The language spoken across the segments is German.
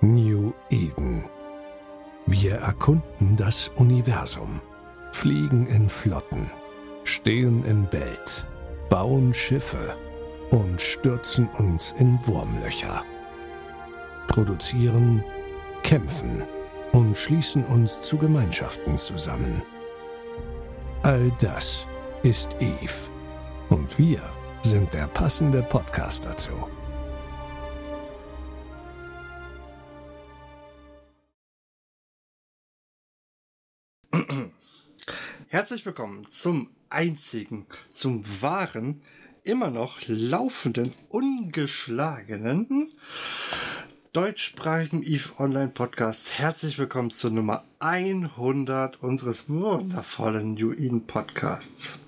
New Eden. Wir erkunden das Universum, fliegen in Flotten, stehen in Belt, bauen Schiffe und stürzen uns in Wurmlöcher. Produzieren, kämpfen und schließen uns zu Gemeinschaften zusammen. All das ist Eve. Und wir sind der passende Podcast dazu. Herzlich willkommen zum einzigen, zum wahren, immer noch laufenden, ungeschlagenen deutschsprachigen EVE Online Podcasts. Herzlich willkommen zur Nummer 100 unseres wundervollen New Podcasts.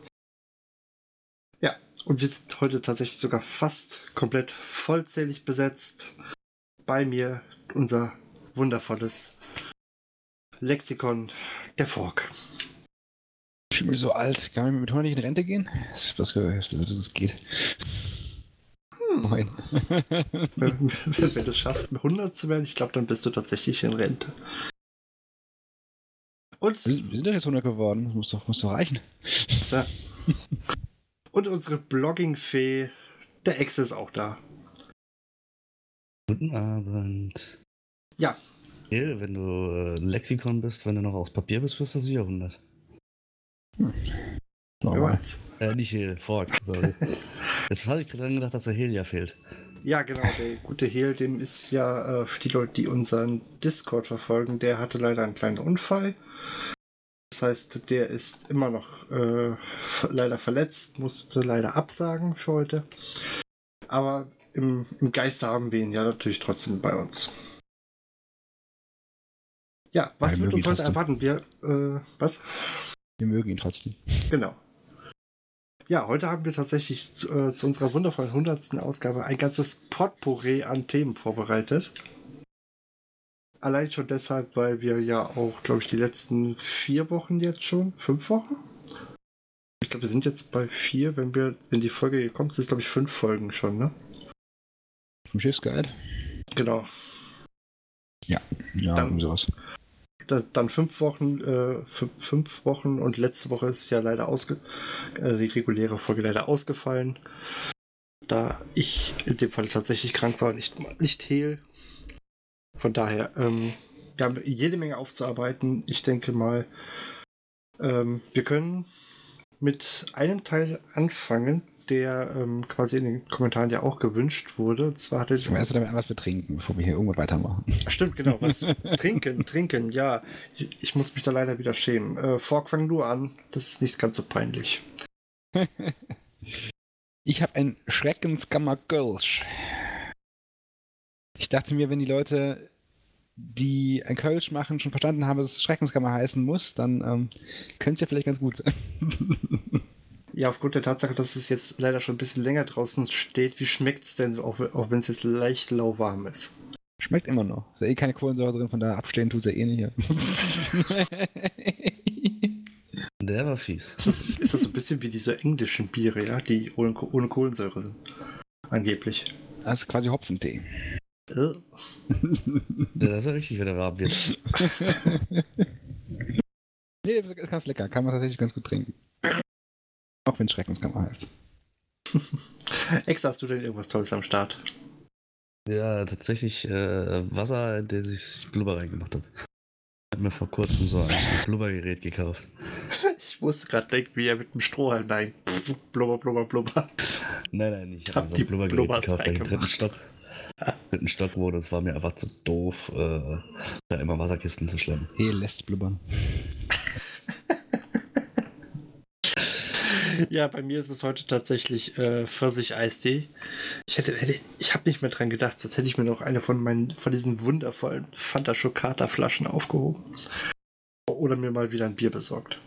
Ja, und wir sind heute tatsächlich sogar fast komplett vollzählig besetzt. Bei mir unser wundervolles Lexikon der Fork. Ich fühle mich so alt. Kann man mit 100 nicht in Rente gehen? Das, das, das geht. Hm. Moin. wenn, wenn, wenn du es schaffst, 100 zu werden, ich glaube, dann bist du tatsächlich in Rente. Und wir sind doch jetzt 100 geworden. Das muss doch, muss doch reichen. So. Und unsere Blogging-Fee, der Ex ist auch da. Guten Abend. Ja. Wenn du äh, Lexikon bist, wenn du noch aus Papier bist, wirst du sicher 100. Hm. Weiß. Äh, nicht Hehl, Fork. Sorry. Jetzt habe ich gerade dran gedacht, dass der Hehl ja fehlt. Ja, genau. Der gute Hehl, dem ist ja äh, für die Leute, die unseren Discord verfolgen, der hatte leider einen kleinen Unfall. Das heißt, der ist immer noch äh, leider verletzt, musste leider absagen für heute. Aber im, im Geiste haben wir ihn ja natürlich trotzdem bei uns. Ja, was wird uns heute erwarten? Wir, äh, was? Wir mögen ihn trotzdem. Genau. Ja, heute haben wir tatsächlich zu, äh, zu unserer wundervollen 100. Ausgabe ein ganzes Potpourri an Themen vorbereitet. Allein schon deshalb, weil wir ja auch, glaube ich, die letzten vier Wochen jetzt schon, fünf Wochen? Ich glaube, wir sind jetzt bei vier, wenn wir, wenn die Folge hier kommt, sind es, glaube ich, fünf Folgen schon, ne? Vom Schiffsguide? Genau. Ja, ja, dann, sowas dann fünf Wochen, äh, fünf Wochen und letzte Woche ist ja leider ausge äh, die reguläre Folge leider ausgefallen. Da ich in dem Fall tatsächlich krank war, nicht, nicht hehl. Von daher, ähm, wir haben jede Menge aufzuarbeiten. Ich denke mal, ähm, wir können mit einem Teil anfangen, der ähm, quasi in den Kommentaren ja auch gewünscht wurde. Und zwar hatte ich. erst damit was wir trinken, bevor wir hier irgendwo weitermachen. Stimmt, genau. Was trinken, trinken, ja. Ich, ich, muss mich da leider wieder schämen. Äh, Fork, fang du an. Das ist nicht ganz so peinlich. ich habe ein Schreckenskammer Kölsch. Ich dachte mir, wenn die Leute, die ein Kölsch machen, schon verstanden haben, dass es Schreckenskammer heißen muss, dann ähm, könnte es ja vielleicht ganz gut sein. Ja, aufgrund der Tatsache, dass es jetzt leider schon ein bisschen länger draußen steht, wie schmeckt es denn, auch, auch wenn es jetzt leicht lauwarm ist? Schmeckt immer noch. Ist ja eh keine Kohlensäure drin, von daher abstehen tut es ja eh nicht. Der war fies. Ist das, ist das so ein bisschen wie diese englischen Biere, ja, die ohne, ohne Kohlensäure sind? Angeblich. Das ist quasi Hopfentee. Äh. ja, das ist ja richtig, wenn der warm wird. nee, das ist ganz lecker. Kann man tatsächlich ganz gut trinken. Auch wenn Schreckenskammer heißt. Ex, hast du denn irgendwas Tolles am Start? Ja, tatsächlich äh, Wasser, in das ich Blubber reingemacht habe. Ich habe mir vor kurzem so ein Blubbergerät gekauft. ich musste gerade denken, wie er mit dem Strohhalm, nein, blubber, blubber, blubber. Nein, nein, ich habe hab so ein Blubbergerät Blubbers gekauft im dritten Stock. dritten Stock wurde, es war mir einfach zu doof, äh, da immer Wasserkisten zu schlemmen. Hier lässt blubbern. Ja, bei mir ist es heute tatsächlich äh, Pfirsich-Eistee. Ich hätte, hätte ich habe nicht mehr dran gedacht, sonst hätte ich mir noch eine von meinen, von diesen wundervollen Fanta Schokata Flaschen aufgehoben. Oder mir mal wieder ein Bier besorgt.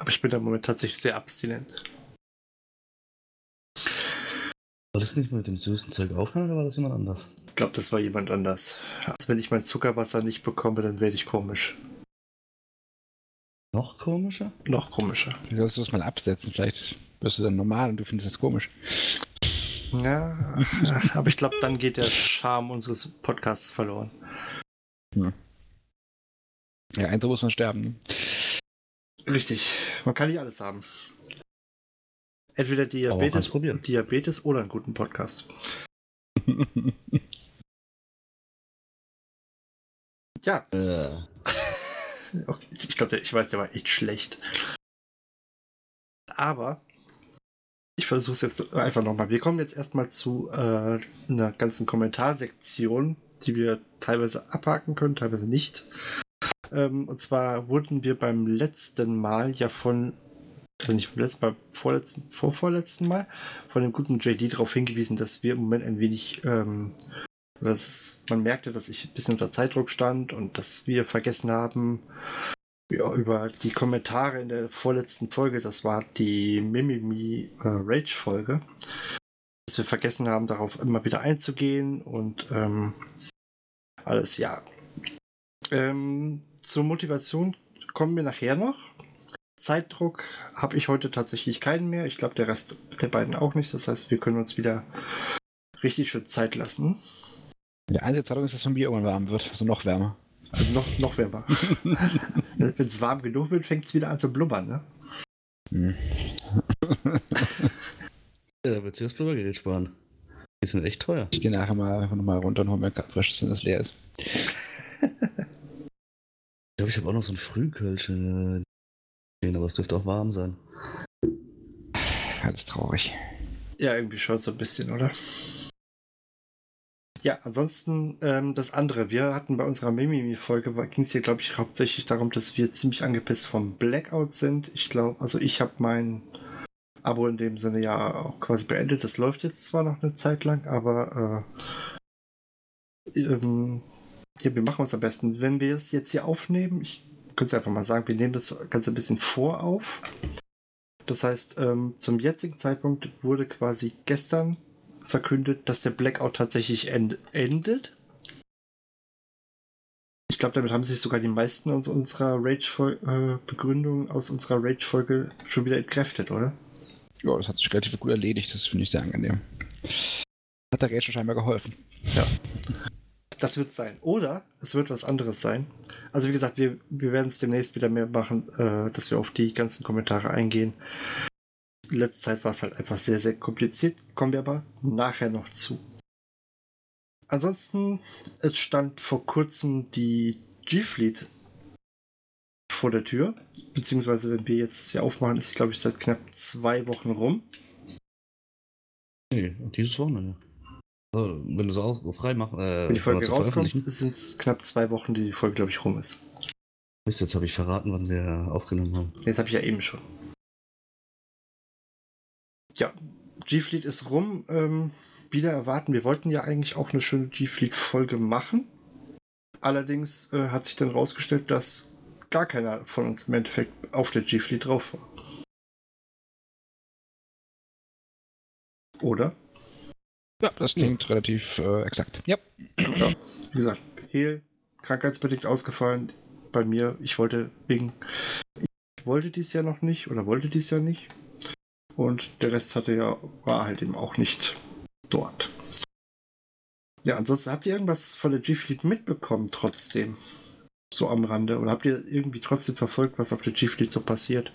Aber ich bin da im Moment tatsächlich sehr abstinent. War das nicht mit dem süßen Zeug aufhören oder war das jemand anders? Ich glaube, das war jemand anders. Also wenn ich mein Zuckerwasser nicht bekomme, dann werde ich komisch. Noch komischer? Noch komischer. Du sollst das mal absetzen, vielleicht wirst du dann normal und du findest das komisch. Ja, aber ich glaube, dann geht der Charme unseres Podcasts verloren. Hm. Ja, eins muss man sterben. Ne? Richtig, man kann nicht alles haben. Entweder Diabetes, Diabetes oder einen guten Podcast. ja. Äh. Okay, ich glaube, ich weiß, der war echt schlecht. Aber ich versuche es jetzt einfach nochmal. Wir kommen jetzt erstmal zu äh, einer ganzen Kommentarsektion, die wir teilweise abhaken können, teilweise nicht. Ähm, und zwar wurden wir beim letzten Mal ja von, also nicht beim letzten Mal, vorletzten, vorvorletzten Mal, von dem guten JD darauf hingewiesen, dass wir im Moment ein wenig, ähm, dass man merkte, dass ich ein bisschen unter Zeitdruck stand und dass wir vergessen haben, ja, über die Kommentare in der vorletzten Folge, das war die Mimimi äh, Rage Folge, dass wir vergessen haben, darauf immer wieder einzugehen und ähm, alles, ja. Ähm, zur Motivation kommen wir nachher noch. Zeitdruck habe ich heute tatsächlich keinen mehr. Ich glaube, der Rest der beiden auch nicht. Das heißt, wir können uns wieder richtig schön Zeit lassen. Die einzige Zeitung ist, dass von Bier irgendwann warm wird. Also noch wärmer. Also noch, noch wärmer. Wenn es warm genug wird, fängt es wieder an zu blubbern, ne? Hm. ja, da wird sich das Blubbergerät sparen. Die sind echt teuer. Ich gehe nachher mal einfach nochmal runter und hole mir ein frisches, wenn das leer ist. ich glaube, ich habe auch noch so ein Frühkölsch. Äh, aber es dürfte auch warm sein. Alles traurig. Ja, irgendwie schon so ein bisschen, oder? Ja, ansonsten ähm, das andere. Wir hatten bei unserer Mimimi-Folge, ging es hier, glaube ich, hauptsächlich darum, dass wir ziemlich angepisst vom Blackout sind. Ich glaube, also ich habe mein Abo in dem Sinne ja auch quasi beendet. Das läuft jetzt zwar noch eine Zeit lang, aber äh, ähm, ja, wir machen es am besten. Wenn wir es jetzt hier aufnehmen, ich könnte es einfach mal sagen, wir nehmen das Ganze ein bisschen vor auf. Das heißt, ähm, zum jetzigen Zeitpunkt wurde quasi gestern verkündet, dass der Blackout tatsächlich end endet. Ich glaube, damit haben sich sogar die meisten aus unserer Rage-Begründung, äh, aus unserer Rage-Folge schon wieder entkräftet, oder? Ja, das hat sich relativ gut erledigt. Das finde ich sehr angenehm. Hat der Rage scheinbar geholfen. Ja. Das wird es sein. Oder es wird was anderes sein. Also wie gesagt, wir, wir werden es demnächst wieder mehr machen, äh, dass wir auf die ganzen Kommentare eingehen letzte Zeit war es halt einfach sehr, sehr kompliziert. Kommen wir aber nachher noch zu. Ansonsten, es stand vor kurzem die G-Fleet vor der Tür. Beziehungsweise, wenn wir jetzt das hier aufmachen, ist es, glaube ich, seit knapp zwei Wochen rum. Nee, dieses Wochenende. Also, wenn du es auch frei machst. Äh, wenn die Folge rauskommt, sind es knapp zwei Wochen, die die Folge, glaube ich, rum ist. Mist, jetzt habe ich verraten, wann wir aufgenommen haben. Jetzt habe ich ja eben schon ja, G-Fleet ist rum. Ähm, wieder erwarten. Wir wollten ja eigentlich auch eine schöne G-Fleet-Folge machen. Allerdings äh, hat sich dann rausgestellt, dass gar keiner von uns im Endeffekt auf der G-Fleet drauf war. Oder? Ja, das klingt ja. relativ äh, exakt. Ja. ja. Wie gesagt, Hehl, krankheitsbedingt ausgefallen. Bei mir, ich wollte wegen. Ich wollte dies Jahr noch nicht oder wollte dies Jahr nicht. Und der Rest hatte ja, war halt eben auch nicht dort. Ja, ansonsten habt ihr irgendwas von der G-Fleet mitbekommen trotzdem? So am Rande? Oder habt ihr irgendwie trotzdem verfolgt, was auf der G-Fleet so passiert?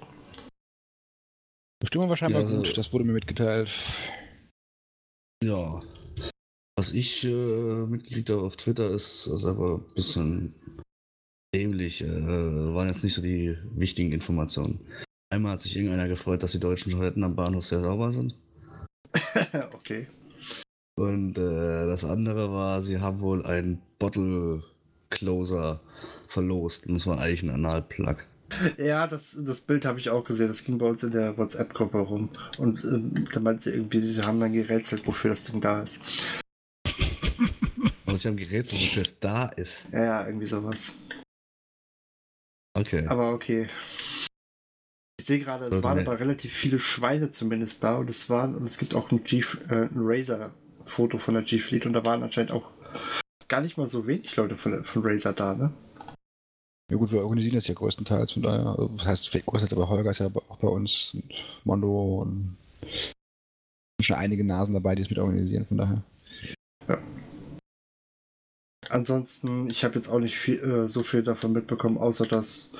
Bestimmung wahrscheinlich ja, also, gut, das wurde mir mitgeteilt. Ja. Was ich äh, mitgekriegt habe auf Twitter ist, ist aber ein bisschen dämlich. Äh, waren jetzt nicht so die wichtigen Informationen. Einmal hat sich irgendeiner gefreut, dass die deutschen Toiletten am Bahnhof sehr sauber sind. okay. Und äh, das andere war, sie haben wohl einen Bottle Closer verlost und es war eigentlich ein Analplug. Ja, das, das Bild habe ich auch gesehen. Das ging bei uns in der WhatsApp-Gruppe rum. Und ähm, da meinte sie irgendwie, sie haben dann gerätselt, wofür das Ding da ist. Aber sie haben gerätselt, wofür es da ist. Ja, ja, irgendwie sowas. Okay. Aber okay. Ich sehe gerade, es waren aber relativ viele Schweine zumindest da und es waren, und es gibt auch ein, G, äh, ein Razer-Foto von der G-Fleet und da waren anscheinend auch gar nicht mal so wenig Leute von, von Razer da, ne? Ja gut, wir organisieren das ja größtenteils, von daher, also, das heißt fake größtenteils, aber Holger ist ja auch bei uns und Mondo und schon einige Nasen dabei, die es mit organisieren, von daher. Ansonsten, ich habe jetzt auch nicht viel, äh, so viel davon mitbekommen, außer dass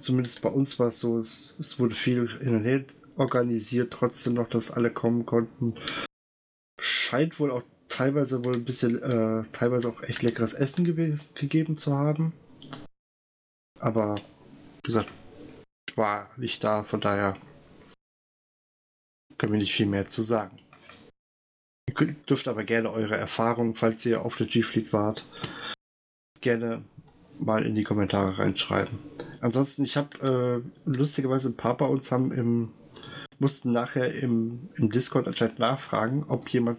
zumindest bei uns war es so, es, es wurde viel hin und her organisiert, trotzdem noch, dass alle kommen konnten. Scheint wohl auch teilweise wohl ein bisschen, äh, teilweise auch echt leckeres Essen gewesen, gegeben zu haben. Aber wie gesagt, ich war nicht da, von daher können wir nicht viel mehr zu sagen. Ihr könnt, dürft aber gerne eure Erfahrungen, falls ihr auf der G-Fleet wart, gerne mal in die Kommentare reinschreiben. Ansonsten, ich habe äh, lustigerweise ein paar bei uns haben im mussten nachher im, im Discord anscheinend nachfragen, ob jemand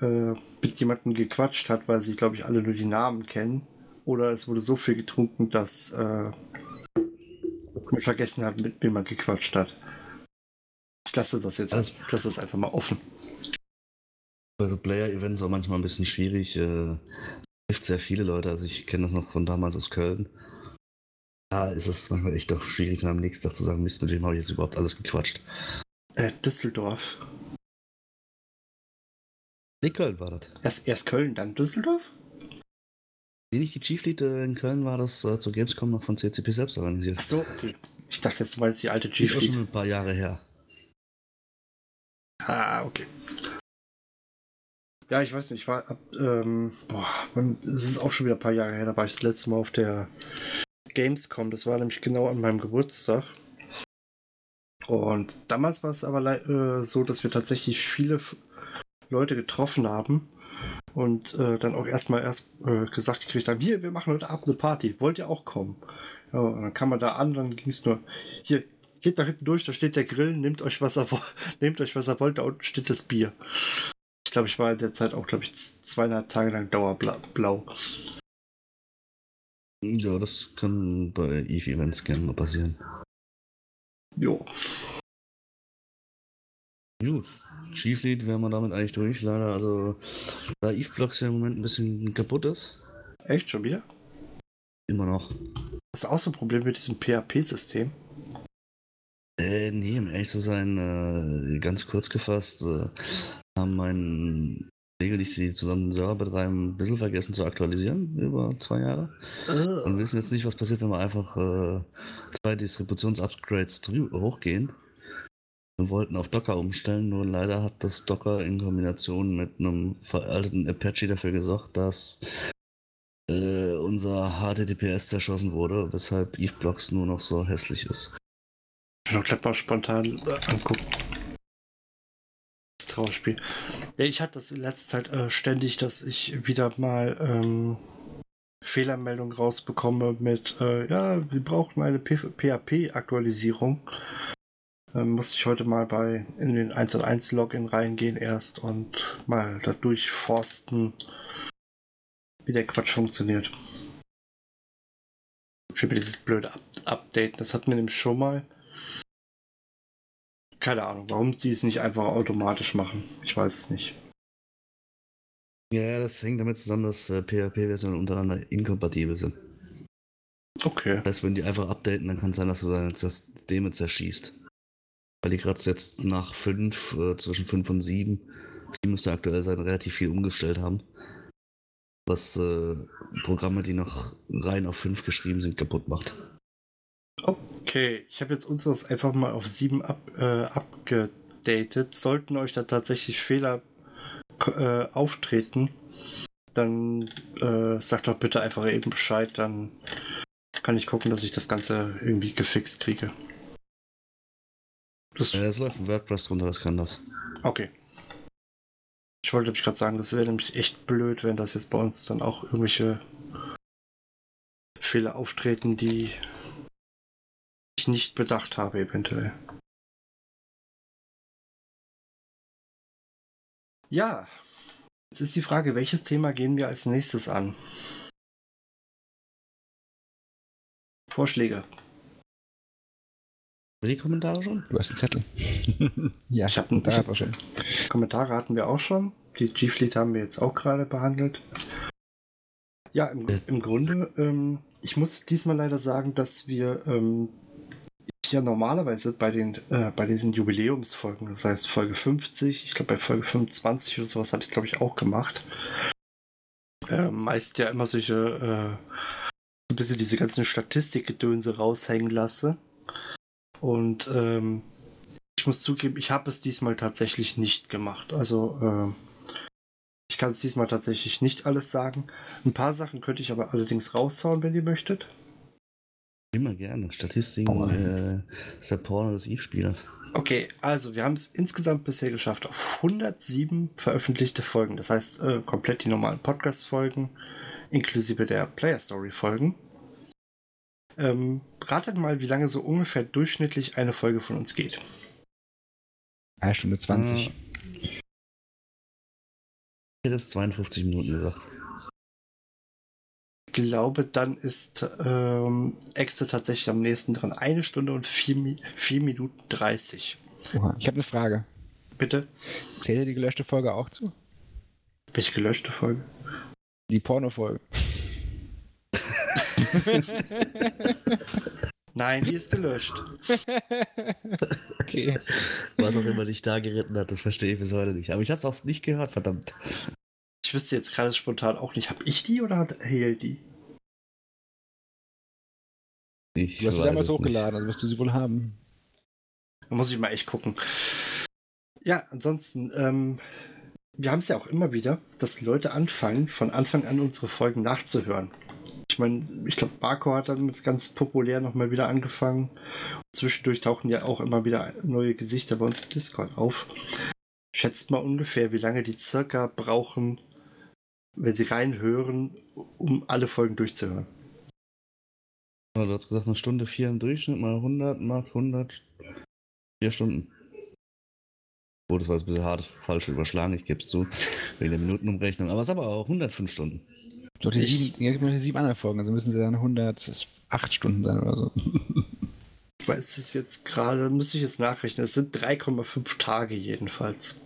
äh, mit jemandem gequatscht hat, weil sie, glaube ich, alle nur die Namen kennen. Oder es wurde so viel getrunken, dass äh, man vergessen hat, mit wem man gequatscht hat. Ich lasse das jetzt, Alles- ich lasse das einfach mal offen. Bei so Player-Events auch manchmal ein bisschen schwierig. Äh, trifft sehr viele Leute. Also ich kenne das noch von damals aus Köln. Da ist es manchmal echt doch schwierig, dann am nächsten Tag zu sagen, Mist, mit wem habe ich jetzt überhaupt alles gequatscht. Äh, Düsseldorf. Nee, Köln war das. Erst, erst Köln, dann Düsseldorf? Nee, nicht die Chief Lead in Köln war das äh, zur Gamescom noch von CCP selbst organisiert. Ach so, okay. Ich dachte jetzt, du meinst die alte Ist auch G-Fleet. schon ein paar Jahre her. Ah, okay. Ja, ich weiß nicht, ich war ab, ähm, boah, es ist auch schon wieder ein paar Jahre her, da war ich das letzte Mal auf der Gamescom, das war nämlich genau an meinem Geburtstag. Und damals war es aber äh, so, dass wir tatsächlich viele Leute getroffen haben und äh, dann auch erstmal erst äh, gesagt gekriegt haben, hier, wir machen heute Abend eine Party, wollt ihr auch kommen? Ja, und dann kam man da an, dann ging es nur, hier, geht da hinten durch, da steht der Grill, nehmt euch was ihr, nehmt euch was ihr wollt, da unten steht das Bier. Ich glaube, ich war in der Zeit auch, glaube ich, zweieinhalb Tage lang dauerblau. Ja, das kann bei Eve-Events gerne mal passieren. Jo. Gut. Chief Lead wären wir damit eigentlich durch, leider. Also, da Eve-Blocks ja im Moment ein bisschen kaputt ist, Echt schon wieder? immer noch. Hast du auch so ein Problem mit diesem PHP-System? Äh, nee, um ehrlich zu sein, äh, ganz kurz gefasst, äh, haben meinen Kollege, die die zusammen den Server betreiben, ein bisschen vergessen zu aktualisieren über zwei Jahre. Und wissen jetzt nicht, was passiert, wenn wir einfach äh, zwei Distributionsupgrades hochgehen. Wir wollten auf Docker umstellen, nur leider hat das Docker in Kombination mit einem veralteten Apache dafür gesorgt, dass äh, unser HTTPS zerschossen wurde, weshalb EveBlocks nur noch so hässlich ist. Ich mal spontan angucken. Trauerspiel. Ich hatte das in letzter Zeit äh, ständig, dass ich wieder mal ähm, Fehlermeldung rausbekomme mit, äh, ja, wir brauchen eine PHP-Aktualisierung. Ähm, musste ich heute mal bei in den 1 und 1 Login reingehen erst und mal da durchforsten, wie der Quatsch funktioniert. Für dieses blöde Up Update, das hatten wir nämlich schon mal. Keine Ahnung, warum die es nicht einfach automatisch machen. Ich weiß es nicht. Ja, das hängt damit zusammen, dass äh, PHP-Versionen untereinander inkompatibel sind. Okay. Das heißt, wenn die einfach updaten, dann kann es sein, dass du deine Systeme zerschießt. Weil die gerade jetzt nach 5, äh, zwischen 5 und 7, 7 müsste aktuell sein, relativ viel umgestellt haben. Was äh, Programme, die noch rein auf 5 geschrieben sind, kaputt macht. Okay, ich habe jetzt unseres einfach mal auf 7 ab, äh, abgedatet. Sollten euch da tatsächlich Fehler äh, auftreten, dann äh, sagt doch bitte einfach eben Bescheid, dann kann ich gucken, dass ich das Ganze irgendwie gefixt kriege. Das, Äh, es läuft ein WordPress drunter, das kann das. okay. Ich wollte nämlich gerade sagen, das wäre nämlich echt blöd, wenn das jetzt bei uns dann auch irgendwelche Fehler auftreten, die ich nicht bedacht habe, eventuell. Ja, jetzt ist die Frage, welches Thema gehen wir als nächstes an? Vorschläge. Die Kommentare schon? Du hast einen Zettel. ja, Ich hab einen- ich hat hab- schon. Kommentare hatten wir auch schon. Die G-Fleet haben wir jetzt auch gerade behandelt. Ja, im, im Grunde, ähm, ich muss diesmal leider sagen, dass wir, ähm, ja normalerweise bei den äh, bei diesen Jubiläumsfolgen, das heißt Folge 50, ich glaube bei Folge 25 oder sowas habe ich glaube ich auch gemacht. Äh, meist ja immer solche äh, ein bisschen diese ganzen Statistikgedönse raushängen lasse. Und ähm, ich muss zugeben, ich habe es diesmal tatsächlich nicht gemacht. Also äh, ich kann es diesmal tatsächlich nicht alles sagen. Ein paar Sachen könnte ich aber allerdings raushauen, wenn ihr möchtet. Immer gerne. Statistiken äh, ist der Porno des Eve-Spielers. Okay, also wir haben es insgesamt bisher geschafft auf 107 veröffentlichte Folgen. Das heißt, äh, komplett die normalen Podcast-Folgen, inklusive der Player-Story-Folgen. Ähm, ratet mal, wie lange so ungefähr durchschnittlich eine Folge von uns geht. Eine Stunde 20. Ich hätte es 52 Minuten gesagt. Ich glaube, dann ist ähm, Exe tatsächlich am nächsten dran. Eine Stunde und vier, vier Minuten 30. Oha. Ich habe eine Frage. Bitte? Zählt ihr die gelöschte Folge auch zu? Welche gelöschte Folge? Die Porno-Folge. Nein, die ist gelöscht. Okay. Was auch immer dich da geritten hat, das verstehe ich bis heute nicht. Aber ich habe es auch nicht gehört, verdammt. Ich wüsste jetzt gerade spontan auch nicht. Habe ich die oder hat Hale die? Ich Du hast sie damals nicht. hochgeladen, also wirst du sie wohl haben. Da muss ich mal echt gucken. Ja, ansonsten, ähm, wir haben es ja auch immer wieder, dass Leute anfangen, von Anfang an unsere Folgen nachzuhören. Ich meine, ich glaube, Marco hat damit ganz populär nochmal wieder angefangen. Zwischendurch tauchen ja auch immer wieder neue Gesichter bei uns im Discord auf. Schätzt mal ungefähr, wie lange die circa brauchen, wenn sie reinhören, um alle Folgen durchzuhören. Ja, Du hast gesagt, eine Stunde vier im Durchschnitt mal 100 macht 100. Vier Stunden. Oh, das war jetzt ein bisschen hart, falsch überschlagen, ich gebe es zu, wegen der Minutenumrechnung. Aber es ist aber auch 105 Stunden. Doch die Ich- sieben, die sieben anderen Folgen, also müssen sie dann 108 Stunden sein oder so. Weil es ist jetzt gerade, müsste ich jetzt nachrechnen, es sind 3,5 Tage jedenfalls.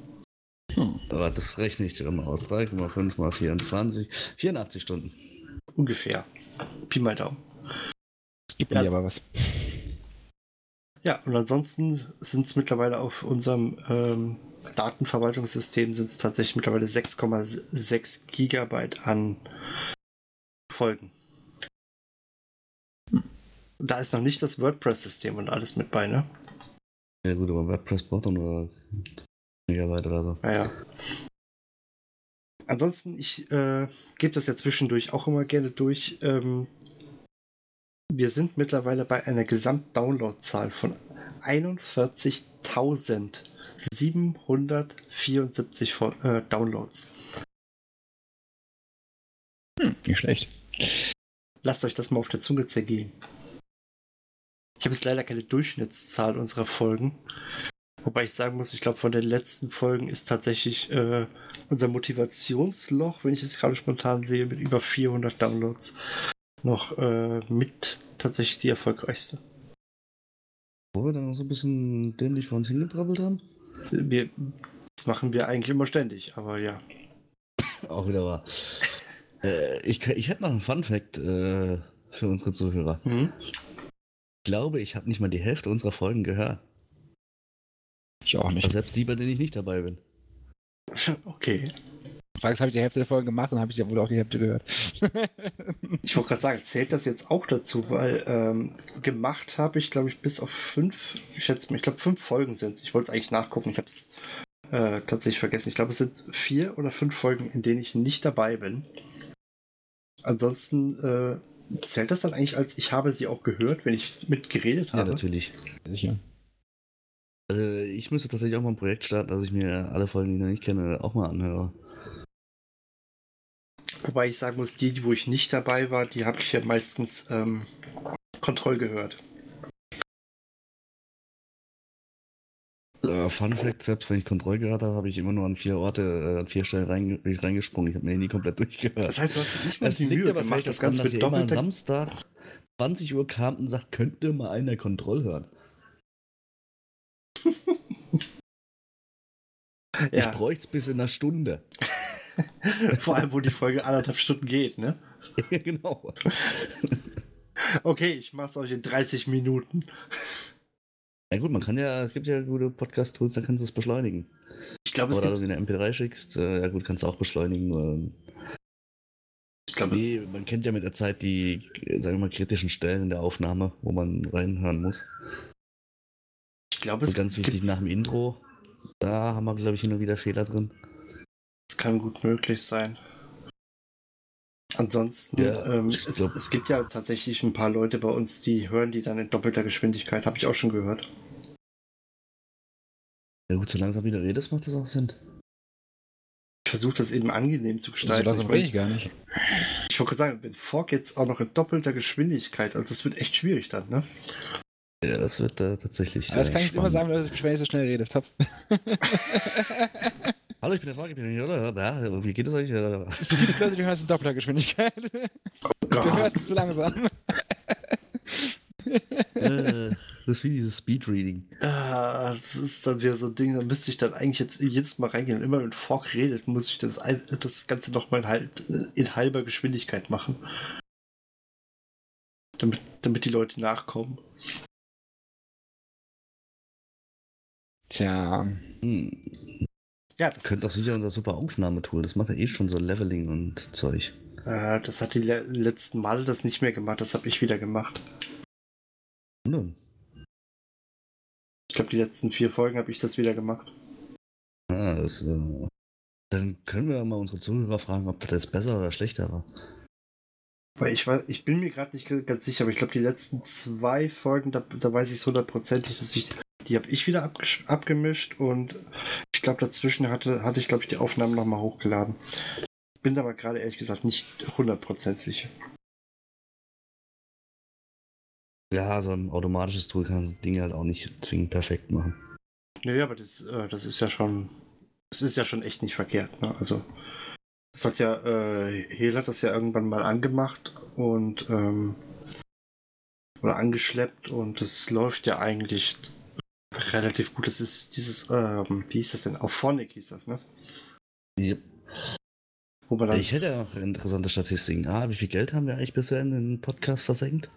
Aber das rechne ich dir mal aus. 3,5 mal 24. 84 Stunden. Ungefähr. Pi mal Daumen. Es gibt Ja, mir aber was. Ja, und ansonsten sind es mittlerweile auf unserem ähm, Datenverwaltungssystem sind es tatsächlich mittlerweile 6,6 Gigabyte an Folgen. Und Da ist noch nicht das WordPress-System und alles mit bei, ne? Ja gut, aber WordPress braucht doch nur Megabyte oder so. Naja. Ansonsten, ich äh, gebe das ja zwischendurch auch immer gerne durch. Ähm, wir sind mittlerweile bei einer Gesamtdownloadzahl von 41.774 Fo- äh, Downloads. Hm, nicht schlecht. Lasst euch das mal auf der Zunge zergehen. Ich habe jetzt leider keine Durchschnittszahl unserer Folgen. Wobei ich sagen muss, ich glaube, von den letzten Folgen ist tatsächlich äh, unser Motivationsloch, wenn ich es gerade spontan sehe, mit über 400 Downloads noch äh, mit tatsächlich die erfolgreichste. Wo wir dann noch so ein bisschen dämlich vor uns hingebrabbelt haben. Wir, das machen wir eigentlich immer ständig, aber ja. Auch wieder wahr. äh, ich, ich hätte noch einen Fun-Fact äh, für unsere Zuhörer. Hm? Ich glaube, ich habe nicht mal die Hälfte unserer Folgen gehört. Ich auch nicht. Also selbst die, bei denen ich nicht dabei bin. Okay. Fragst, habe ich die Hälfte der Folge gemacht, dann habe ich ja wohl auch die Hälfte gehört. Ich wollte gerade sagen, zählt das jetzt auch dazu, weil ähm, gemacht habe ich, glaube ich, bis auf fünf, ich schätze mal, ich glaube, fünf Folgen sind es. Ich wollte es eigentlich nachgucken, ich habe es äh, tatsächlich vergessen. Ich glaube, es sind vier oder fünf Folgen, in denen ich nicht dabei bin. Ansonsten äh, zählt das dann eigentlich als, ich habe sie auch gehört, wenn ich mitgeredet Ja, habe? natürlich. Sicher. Also ich müsste tatsächlich auch mal ein Projekt starten, dass ich mir alle Folgen, die ich noch nicht kenne, auch mal anhöre. Wobei ich sagen muss, die, wo ich nicht dabei war, die habe ich ja meistens ähm, Kontroll gehört. Äh, Fun Fact, selbst wenn ich Kontrolle gehört habe, habe ich immer nur an vier Orte, äh, an vier Stellen ich reingesprungen. Ich habe mir nie komplett durchgehört. Das heißt, du hast nicht mal Es die liegt Mühe aber gemacht, das Ganze dass mit ihr immer am Samstag 20 Uhr kam und sagt, könnte mal einer Kontroll hören. Ich Ja, bräuchte es bis in einer Stunde. vor allem, wo die Folge anderthalb Stunden geht, ne? Ja, genau. Okay, ich mach's euch in 30 Minuten. Ja gut, man kann ja, es gibt ja gute Podcast-Tools, da kannst du es beschleunigen. Ich glaube, es Oder gibt, du eine MP3 schickst, äh, ja gut, kannst du auch beschleunigen. Ähm, ich glaube, nee, man kennt ja mit der Zeit die, sagen wir mal, kritischen Stellen in der Aufnahme, wo man reinhören muss. Ich glaube, es ganz wichtig, gibt's- nach dem Intro, da haben wir, glaube ich, und wieder Fehler drin. Das kann gut möglich sein. Ansonsten, Ja, ähm, es, es gibt ja tatsächlich ein paar Leute bei uns, die hören die dann in doppelter Geschwindigkeit. Habe ich auch schon gehört. Ja gut, so langsam wieder redest, macht das auch Sinn. Ich versuche das eben angenehm zu So gestalten. langsam ich rede ich gar nicht. ich wollte gerade sagen, wenn Fork jetzt auch noch in doppelter Geschwindigkeit, also das wird echt schwierig dann, ne? Ja, das wird äh, tatsächlich Aber das kann ich jetzt immer sagen, wenn ich so schnell rede. Top. Hallo, ich bin der Frage, ich bin hier, oder? Ja, wie geht es euch? Es gibt Leute, die hören es in doppelter Geschwindigkeit. Du Gott. hörst es zu langsam. äh, das ist wie dieses Speedreading. Ah, das ist dann wieder so ein Ding, da müsste ich dann eigentlich jetzt jedes Mal reingehen. Und immer wenn Fork redet, muss ich das, das Ganze nochmal halt in halber Geschwindigkeit machen. Damit, damit die Leute nachkommen. Tja, Hm. Ja, das, Könnte auch sicher unser super Aufnahmetool. Das macht ja eh schon so Leveling und Zeug. äh, das hat die le letzten Male das nicht mehr gemacht. Das habe ich wieder gemacht. Dann? Ich glaube, die letzten vier Folgen habe ich das wieder gemacht. Ah, das, äh, dann können wir ja mal unsere Zuhörer fragen, ob das jetzt besser oder schlechter war. Weil ich, weiß, ich bin mir gerade nicht ganz sicher, aber ich glaube, die letzten zwei Folgen, da, da weiß ich es hundertprozentig, dass ich. Die habe ich wieder abgemischt und ich glaube, dazwischen hatte, hatte ich, glaube ich, die Aufnahmen nochmal hochgeladen. Bin aber gerade ehrlich gesagt nicht 100% sicher. Ja, so ein automatisches Tool kann so Dinge halt auch nicht zwingend perfekt machen. Naja, aber das, äh, das ist ja schon. Das ist ja schon echt nicht verkehrt, ne? Also. Das hat ja, äh, Hel hat das ja irgendwann mal angemacht und ähm, oder angeschleppt und das läuft ja eigentlich relativ gut. Das ist dieses, ähm, wie hieß das denn? Auf Phonic hieß das, ne? Yep. Ich hätte ja noch interessante Statistiken. A, wie viel Geld haben wir eigentlich bisher in den Podcast versenkt?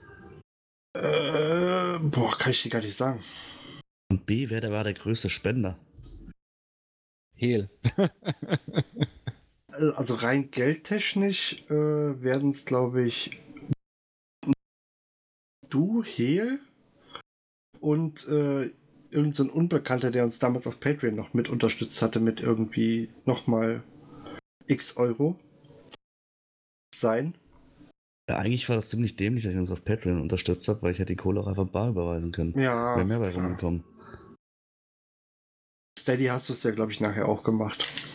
äh, boah, kann ich dir gar nicht sagen. Und B, wer der war der größte Spender? Hehl. Äh, Also rein geldtechnisch äh, werden es, glaube ich, du, Hel und äh, irgend so ein Unbekannter, der uns damals auf Patreon noch mit unterstützt hatte, mit irgendwie nochmal x Euro sein. Ja, eigentlich war das ziemlich dämlich, dass ich uns auf Patreon unterstützt habe, weil ich hätte die Kohle auch einfach bar überweisen können. Ja, Wäre mehr bei rumgekommen. Steady hast du es ja, glaube ich, nachher auch gemacht.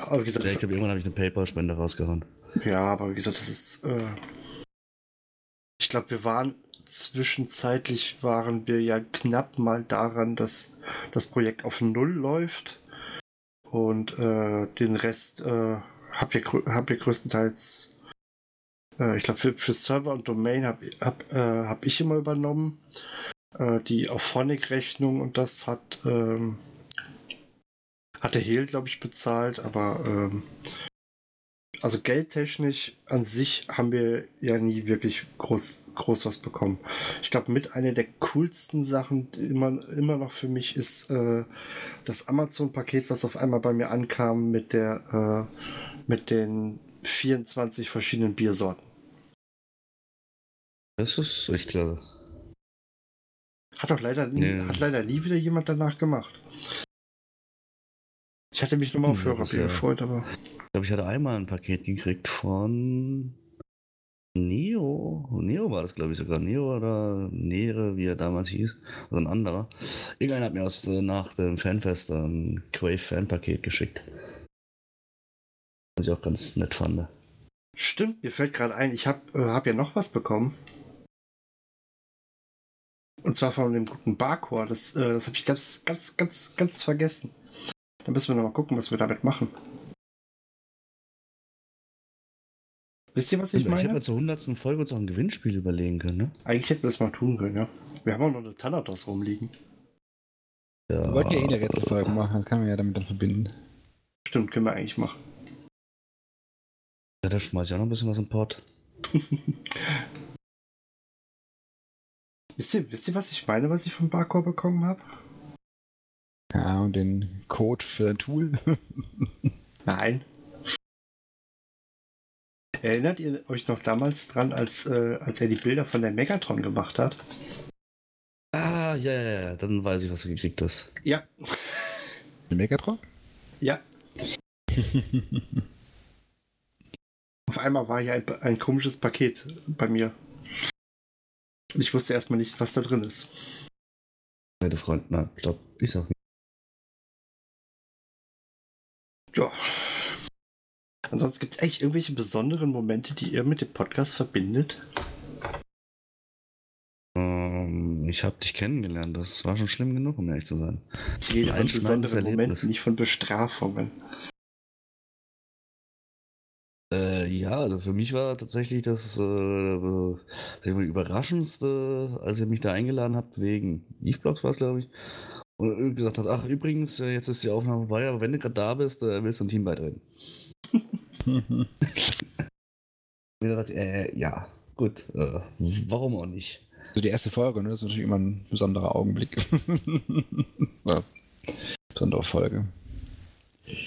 Aber wie gesagt, Ja, ich glaube, irgendwann habe ich eine PayPal-Spende rausgehauen. Ja, aber wie gesagt, das ist. Äh, ich glaube, wir waren zwischenzeitlich waren wir ja knapp mal daran, dass das Projekt auf Null läuft. Und äh, den Rest äh, habt ihr, habt ihr größtenteils. Äh, ich glaube, für, für Server und Domain habe hab, äh, hab ich immer übernommen. Äh, die Auphonic-Rechnung und das hat. Ähm, hat der Hehl, glaube ich, bezahlt, aber. Ähm, also geldtechnisch an sich haben wir ja nie wirklich groß, groß was bekommen. Ich glaube, mit einer der coolsten Sachen immer, immer noch für mich ist äh, das Amazon-Paket, was auf einmal bei mir ankam mit der äh, mit den 24 verschiedenen Biersorten. Das ist echt klasse. Hat doch leider nie, Ja. hat leider nie wieder jemand danach gemacht. Ich hatte mich nochmal auf Hörerbier ja- gefreut, aber Ich glaube, ich hatte einmal ein Paket gekriegt von Neo. Neo war das, glaube ich, sogar. Neo oder Nere, wie er damals hieß. Also ein anderer. Irgendeiner hat mir aus, äh, nach dem Fanfest ein Quave-Fan-Paket geschickt. Was ich auch ganz nett fand. Stimmt, mir fällt gerade ein, ich habe äh, hab ja noch was bekommen. Und zwar von dem guten Barcore. Das, äh, das habe ich ganz, ganz, ganz, ganz vergessen. Da müssen wir noch mal gucken, was wir damit machen. Wisst ihr, was ich Ich, hätte meine? mir zur 100. Folge uns auch ein Gewinnspiel überlegen können, ne? Eigentlich hätten wir das mal tun können, ja. Wir haben auch noch eine Thanatos rumliegen. Ja. Wir wollten ja eh eine Rätselfolge machen, das kann man ja damit dann verbinden. Stimmt, können wir eigentlich machen. Ja, da schmeiß ich auch noch ein bisschen was im Pott. Wisst ihr, wisst ihr, was ich meine, was ich von Barcore bekommen habe? Ja, und den Code für ein Tool. Nein. Erinnert ihr euch noch damals dran, als, äh, als er die Bilder von der Megatron gemacht hat? Ah, ja, ja, ja, dann weiß ich, was du gekriegt hast. Ja. Den Megatron? Ja. Auf einmal war ja ein, ein komisches Paket bei mir. Und ich wusste erstmal nicht, was da drin ist. Meine Freund, na, glaub, ich sag nicht. Ja. Ansonsten gibt es eigentlich irgendwelche besonderen Momente, die ihr mit dem Podcast verbindet? Ähm, ich habe dich kennengelernt, das war schon schlimm genug, um ehrlich zu sein. Ich rede von besonderen. Momenten, nicht von Bestrafungen. Äh, ja, also für mich war tatsächlich das äh, äh, mal, überraschendste, als ihr mich da eingeladen habt, wegen Eve-Blogs war es, glaube ich. Und irgendwie gesagt hat, ach übrigens, äh, jetzt ist die Aufnahme vorbei, aber wenn du gerade da bist, äh, willst du ein Team beitreten. Und dachte äh, ja, gut, äh, warum auch nicht? So die erste Folge, ne? Das ist natürlich immer ein besonderer Augenblick. ja. Besondere Folge. Ich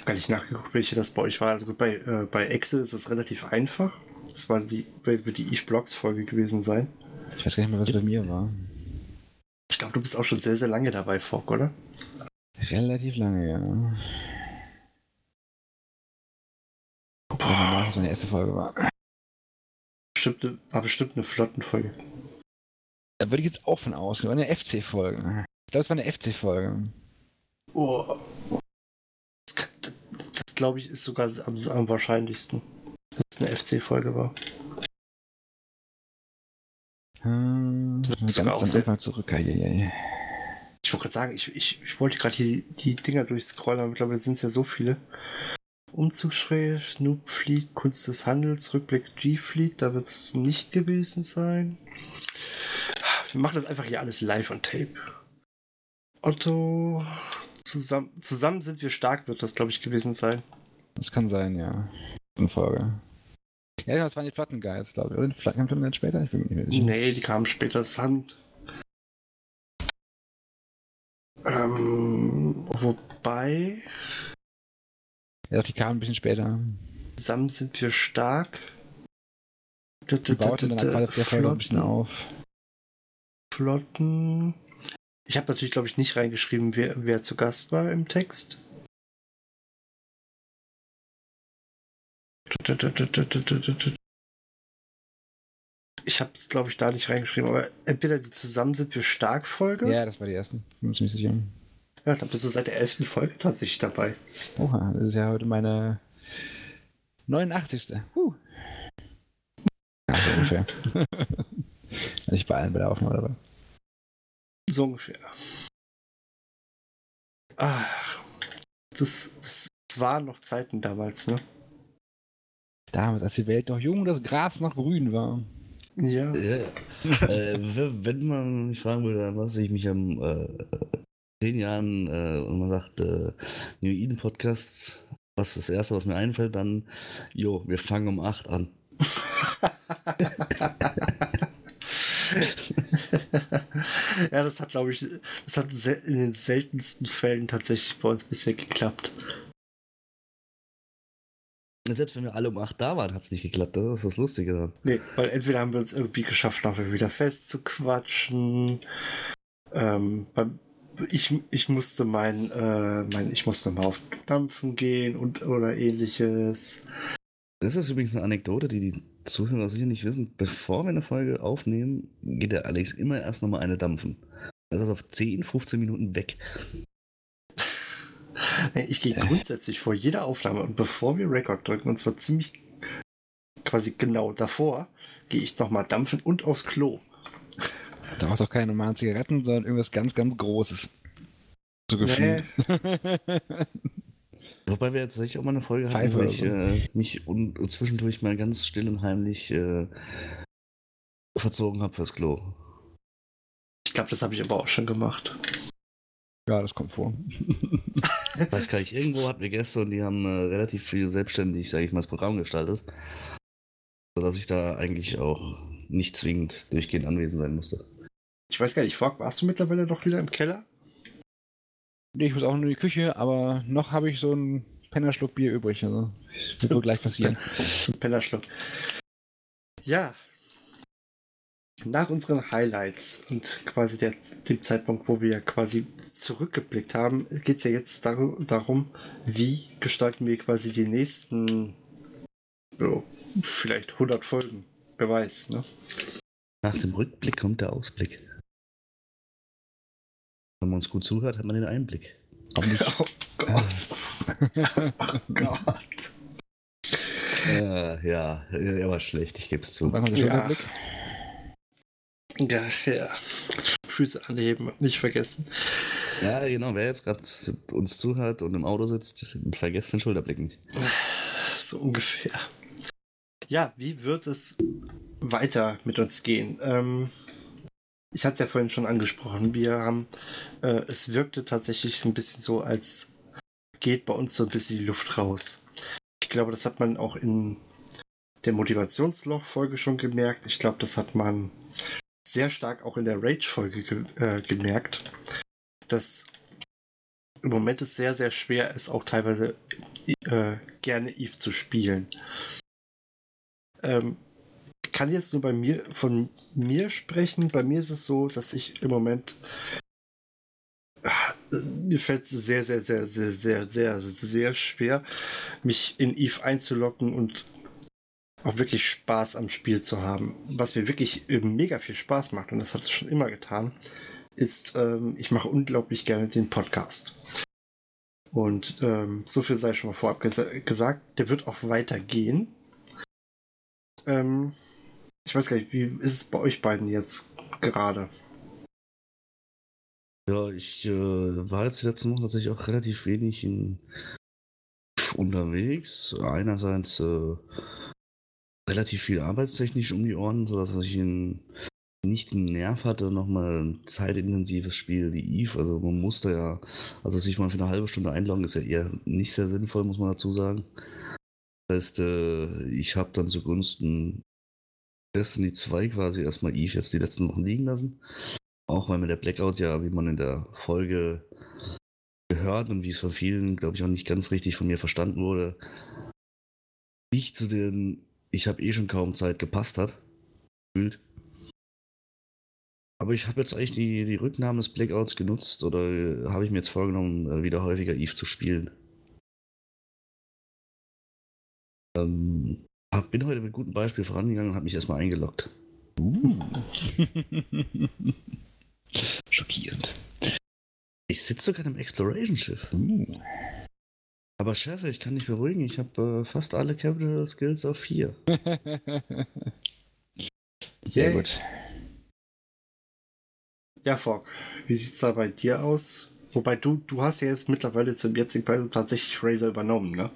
habe gar nicht nachgeguckt, welche das bei euch war. Also gut, bei, äh, bei Excel ist es relativ einfach. Das war die, wird die Eve Blogs Folge gewesen sein. Ich weiß gar nicht mehr, was bei mir war. Ich glaube, du bist auch schon sehr, sehr lange dabei, Fogg, oder? Relativ lange, ja. Guck mal nach, was meine erste Folge war. Bestimmt eine, war bestimmt eine Flottenfolge. Da würde ich jetzt auch von ausgehen. Eine FC-Folge. Ich glaube, es war eine FC-Folge. Oh. Das, das, das glaube ich, ist sogar am, am wahrscheinlichsten, dass es eine FC-Folge war. Hm, Sogar ganz am Anfang zurück. Eieiei. Ich wollte gerade sagen, ich, ich, ich wollte gerade die, die Dinger durchscrollen, aber mittlerweile sind es ja so viele. Umzugsschwer, Noob Fleet, Kunst des Handels, Rückblick G-Fleet, da wird es nicht gewesen sein. Wir machen das einfach hier alles live on tape. Otto, zusammen, zusammen sind wir stark, wird das, glaube ich, gewesen sein. Das kann sein, ja. Eine Folge. Ja, das waren die Plattenguides, glaube ich. Oder die Platten kamen dann später? Ich bin mir nicht mehr sicher. Nee, die kamen später. Das haben. Ähm, wobei, Ja, doch, die kamen ein bisschen später. zusammen sind wir stark. Die bauten dann ab der Folge ein bisschen Flotten, auf. Flotten. Ich habe natürlich, glaube ich, nicht reingeschrieben, wer, wer zu Gast war im Text. Ich habe es, glaube ich, da nicht reingeschrieben, aber entweder die Zusammen sind wir stark Folge. Ja, das war die erste. Bin mir ziemlich sicher. Ja, dann bist du seit der 11. Folge tatsächlich dabei. Oha, das ist ja heute meine 89. Huh. Ja, so ungefähr. ich bei allen bei der Aufnahme dabei. So ungefähr. Ah, das, das, das waren noch Zeiten damals, ne? Damals, als die Welt noch jung und das Gras noch grün war. Ja. Ja, äh, wenn man mich fragen würde, an was ich mich am äh, zehn Jahren äh, und man sagt, äh, New Eden Podcasts, was ist das Erste, was mir einfällt, dann, jo, wir fangen um 8 an. ja, das hat, glaube ich, das hat in den seltensten Fällen tatsächlich bei uns bisher geklappt. Selbst wenn wir alle um 8 da waren, hat es nicht geklappt. Das ist das Lustige daran. Nee, weil entweder haben wir uns irgendwie geschafft, nachher wieder festzuquatschen. Ähm, ich, ich musste mein, äh, mein, ich musste mal auf Dampfen gehen und oder ähnliches. Das ist übrigens eine Anekdote, die die Zuhörer sicher nicht wissen. Bevor wir eine Folge aufnehmen, geht der Alex immer erst nochmal eine dampfen. Das ist auf 10, 15 Minuten weg. Nee, Ich gehe grundsätzlich vor jeder Aufnahme und bevor wir Record drücken, und zwar ziemlich quasi genau davor, gehe ich nochmal dampfen und aufs Klo. Da war doch keine normalen Zigaretten, sondern irgendwas ganz, ganz Großes. So gefühlt. Wobei wir jetzt tatsächlich auch mal eine Folge hatten, Pfeife wo ich so. äh, mich und, und zwischendurch mal ganz still und heimlich äh, verzogen habe fürs Klo. Ich glaube, das habe ich aber auch schon gemacht. Ja, das kommt vor. Weiß gar nicht, irgendwo hatten wir Gäste und die haben äh, relativ viel selbstständig, sage ich mal, das Programm gestaltet. Sodass ich da eigentlich auch nicht zwingend durchgehend anwesend sein musste. Ich weiß gar nicht, Fork, warst du mittlerweile doch wieder im Keller? Nee, ich muss auch nur in die Küche, aber noch habe ich so einen Pennerschluck Bier übrig. Also, das wird wohl gleich passieren. Zum Pennerschluck. Ja. Nach unseren Highlights und quasi der, dem Zeitpunkt, wo wir quasi zurückgeblickt haben, geht es ja jetzt dar darum, wie gestalten wir quasi die nächsten so, vielleicht 100 Folgen. Wer weiß, ne? Nach dem Rückblick kommt der Ausblick. Wenn man uns gut zuhört, hat man den Einblick. Auch nicht. Oh Gott. oh Gott. Äh, ja, er war schlecht, ich gebe es zu. Kommt der Ja. Schulterblick? Ja, ja. Füße anheben, nicht vergessen. Ja, genau, wer jetzt gerade uns zuhört und im Auto sitzt, vergesst den Schulterblick nicht. So ungefähr. Ja, wie wird es weiter mit uns gehen? Ähm, ich hatte es ja vorhin schon angesprochen. Wir haben, äh, es wirkte tatsächlich ein bisschen so, als geht bei uns so ein bisschen die Luft raus. Ich glaube, das hat man auch in der Motivationsloch-Folge schon gemerkt. Ich glaube, das hat man sehr stark auch in der Rage-Folge ge äh, gemerkt, dass im Moment es sehr, sehr schwer ist, auch teilweise äh, gerne Eve zu spielen. Ähm, kann jetzt nur bei mir von mir sprechen. Bei mir ist es so, dass ich im Moment Ah, mir fällt es sehr, sehr, sehr, sehr, sehr, sehr, sehr schwer, mich in Eve einzulocken und auch wirklich Spaß am Spiel zu haben. Was mir wirklich äh, mega viel Spaß macht, und das hat es schon immer getan, ist, ähm, ich mache unglaublich gerne den Podcast. Und ähm, so viel sei schon mal vorab gesa gesagt, der wird auch weitergehen. Ähm, ich weiß gar nicht, wie ist es bei euch beiden jetzt gerade? Ja, ich äh, war jetzt die letzten Wochen tatsächlich auch relativ wenig in, unterwegs. Einerseits äh, relativ viel arbeitstechnisch um die Ohren, sodass ich in, nicht den Nerv hatte, nochmal ein zeitintensives Spiel wie Eve. Also man musste ja, also sich mal für eine halbe Stunde einloggen, ist ja eher nicht sehr sinnvoll, muss man dazu sagen. Das heißt, äh, ich habe dann zugunsten Destiny 2 quasi erstmal Eve jetzt die letzten Wochen liegen lassen. Auch weil mir der Blackout ja, wie man in der Folge gehört und wie es von vielen, glaube ich, auch nicht ganz richtig von mir verstanden wurde, nicht zu den, ich habe eh schon kaum Zeit gepasst hat. Gefühlt. Aber ich habe jetzt eigentlich die, die Rücknahme des Blackouts genutzt oder äh, habe ich mir jetzt vorgenommen, äh, wieder häufiger Eve zu spielen. Ähm, bin heute mit gutem Beispiel vorangegangen und habe mich erstmal eingeloggt. Schockierend. Ich sitze sogar im Exploration-Schiff. Uh. Aber Chef, ich kann dich beruhigen, ich habe äh, fast alle Capital Skills auf 4. Sehr gut. Ja, Fogg, wie sieht es da bei dir aus? Wobei du, du hast ja jetzt mittlerweile zum jetzigen Zeitpunkt tatsächlich Razer übernommen, ne?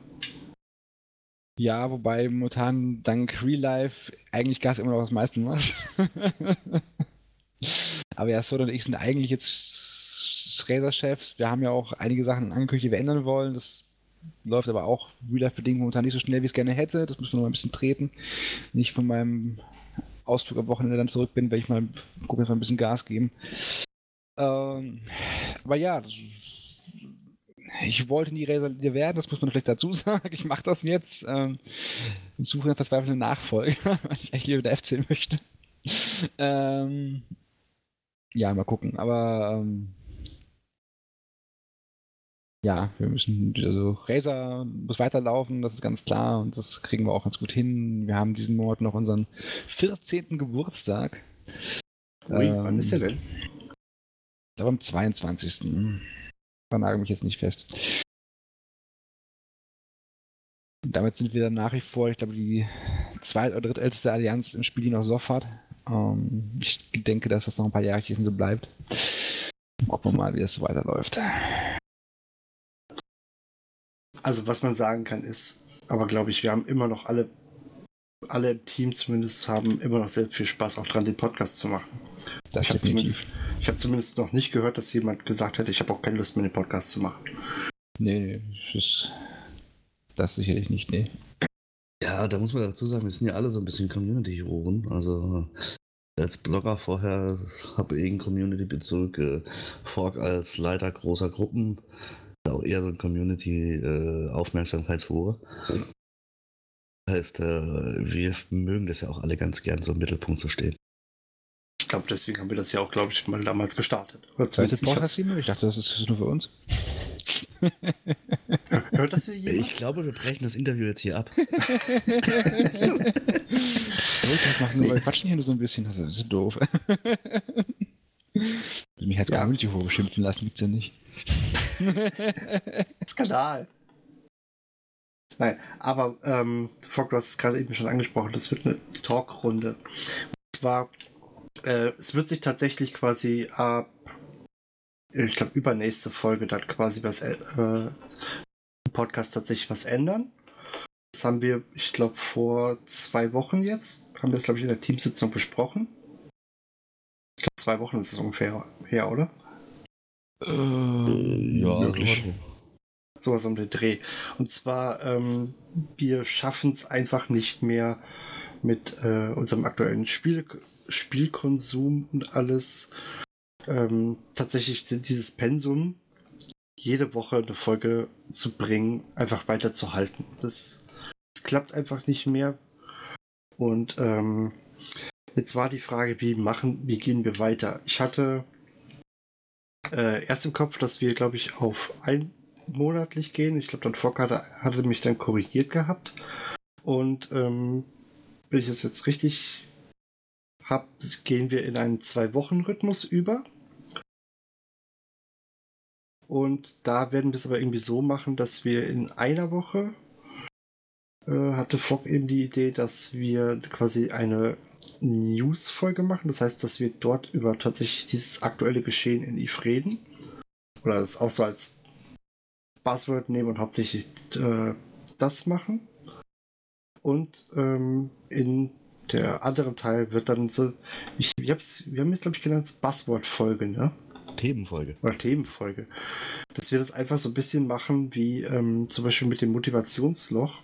Ja, wobei momentan dank Real Life eigentlich Gas immer noch das meiste macht. Aber ja, Soda und ich sind eigentlich jetzt Razer-Chefs. Wir haben ja auch einige Sachen angekündigt, die wir ändern wollen. Das läuft aber auch Real Life-bedingt momentan nicht so schnell, wie ich es gerne hätte. Das müssen wir noch ein bisschen treten. Ich von meinem Ausflug am Wochenende dann zurück bin, werde ich mal gucken, wir ein bisschen Gas geben. Ähm, aber ja, das, ich wollte nie Leader werden, das muss man vielleicht dazu sagen. Ich mache das jetzt. Ähm, und suche einen verzweifelten Nachfolger, weil ich eigentlich lieber wieder F10 möchte. Ähm, ja, mal gucken. Aber ähm, ja, wir müssen, also Razer muss weiterlaufen, das ist ganz klar und das kriegen wir auch ganz gut hin. Wir haben diesen Monat noch unseren 14. Geburtstag. Ui, Ähm, wann ist der denn? Ich glaube am 22. Vernagel mich jetzt nicht fest. Und damit sind wir dann nach wie vor, ich glaube, die zweit- oder drittälteste Allianz im Spiel, die noch Soff hat. Ähm, ich denke, dass das noch ein paar Jahre so bleibt. Gucken wir mal, wie das so weiterläuft. Also, was man sagen kann, ist, aber glaube ich, wir haben immer noch alle, alle im Team zumindest haben immer noch sehr viel Spaß auch dran, den Podcast zu machen. Das ich habe zumindest, ich hab zumindest noch nicht gehört, dass jemand gesagt hätte, ich habe auch keine Lust mehr, den Podcast zu machen. Nee, nee, das, das sicherlich nicht, nee. Ja, da muss man dazu sagen, wir sind ja alle so ein bisschen Community-Juroren. Also als Blogger vorher habe ich einen Community-Bezug, äh, Fork als Leiter großer Gruppen, auch eher so ein Community-Aufmerksamkeitshure. Äh, heißt, äh, wir mögen das ja auch alle ganz gern, so im Mittelpunkt zu stehen. Ich glaube, deswegen haben wir das ja auch, glaube ich, mal damals gestartet. Oder zumindest ich, das ich dachte, das ist nur für uns. Hört das hier jemand? Ich glaube, wir brechen das Interview jetzt hier ab. Soll ich das machen? Nee. Wir quatschen hier nur so ein bisschen. Das ist doof. Mich als ja. Community hochgeschimpfen lassen, gibt's ja nicht. Skandal. Nein, aber ähm, Fogg, du hast es gerade eben schon angesprochen, das wird eine Talkrunde. Und zwar, äh, es wird sich tatsächlich quasi ab, ich glaube, übernächste Folge dann quasi was, äh, im Podcast tatsächlich was ändern. Das haben wir, ich glaube, vor zwei Wochen jetzt, haben wir das, glaube ich, in der Teamsitzung besprochen. Ich glaube, zwei Wochen ist es ungefähr her, oder? Äh, ja, möglich. So sowas um den Dreh. Und zwar, ähm, wir schaffen es einfach nicht mehr mit äh, unserem aktuellen Spiel, Spielkonsum und alles ähm, tatsächlich dieses Pensum jede Woche eine Folge zu bringen, einfach weiterzuhalten. Das, das klappt einfach nicht mehr. Und ähm, jetzt war die Frage, wie machen, wie gehen wir weiter? Ich hatte äh, erst im Kopf, dass wir, glaube ich, auf ein monatlich gehen. Ich glaube, dann Fock hatte, hatte mich dann korrigiert gehabt. Und ähm, wenn ich es jetzt richtig habe, gehen wir in einen Zwei-Wochen-Rhythmus über. Und da werden wir es aber irgendwie so machen, dass wir in einer Woche äh, hatte Fock eben die Idee, dass wir quasi eine News-Folge machen. Das heißt, dass wir dort über tatsächlich dieses aktuelle Geschehen in Eve reden. Oder das auch so als Buzzword nehmen und hauptsächlich äh, das machen. Und ähm, in der anderen Teil wird dann so, ich, ich hab's, wir haben es glaube ich genannt, Buzzword-Folge, ne? Themenfolge. Oder Themenfolge. Dass wir das einfach so ein bisschen machen wie ähm, zum Beispiel mit dem Motivationsloch.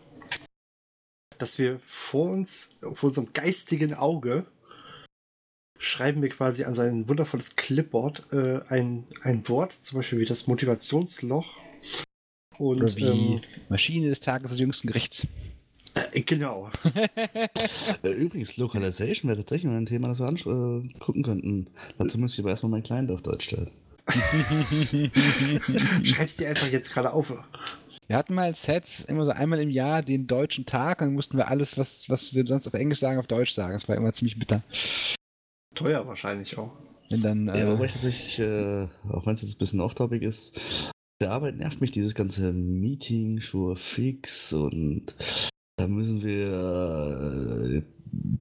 Dass wir vor uns, vor unserem geistigen Auge, schreiben wir quasi an so ein wundervolles Clipboard äh, ein, ein Wort, zum Beispiel wie das Motivationsloch und, Oder wie ähm, Maschine des Tages des jüngsten Gerichts. Äh, genau. Äh, übrigens, Localization wäre tatsächlich ein Thema, das wir angucken könnten. Dazu müsste ich aber erstmal mein Client auf Deutsch stellen. Schreib's dir einfach jetzt gerade auf. Wir hatten mal Sets immer so einmal im Jahr den deutschen Tag, dann mussten wir alles, was, was wir sonst auf Englisch sagen, auf Deutsch sagen. Das war immer ziemlich bitter. Teuer wahrscheinlich auch. Wenn dann, ja, äh, wobei ich tatsächlich, äh, auch wenn es jetzt ein bisschen off-topic ist, der Arbeit nervt mich dieses ganze Meeting, Sure Fix und da müssen wir äh,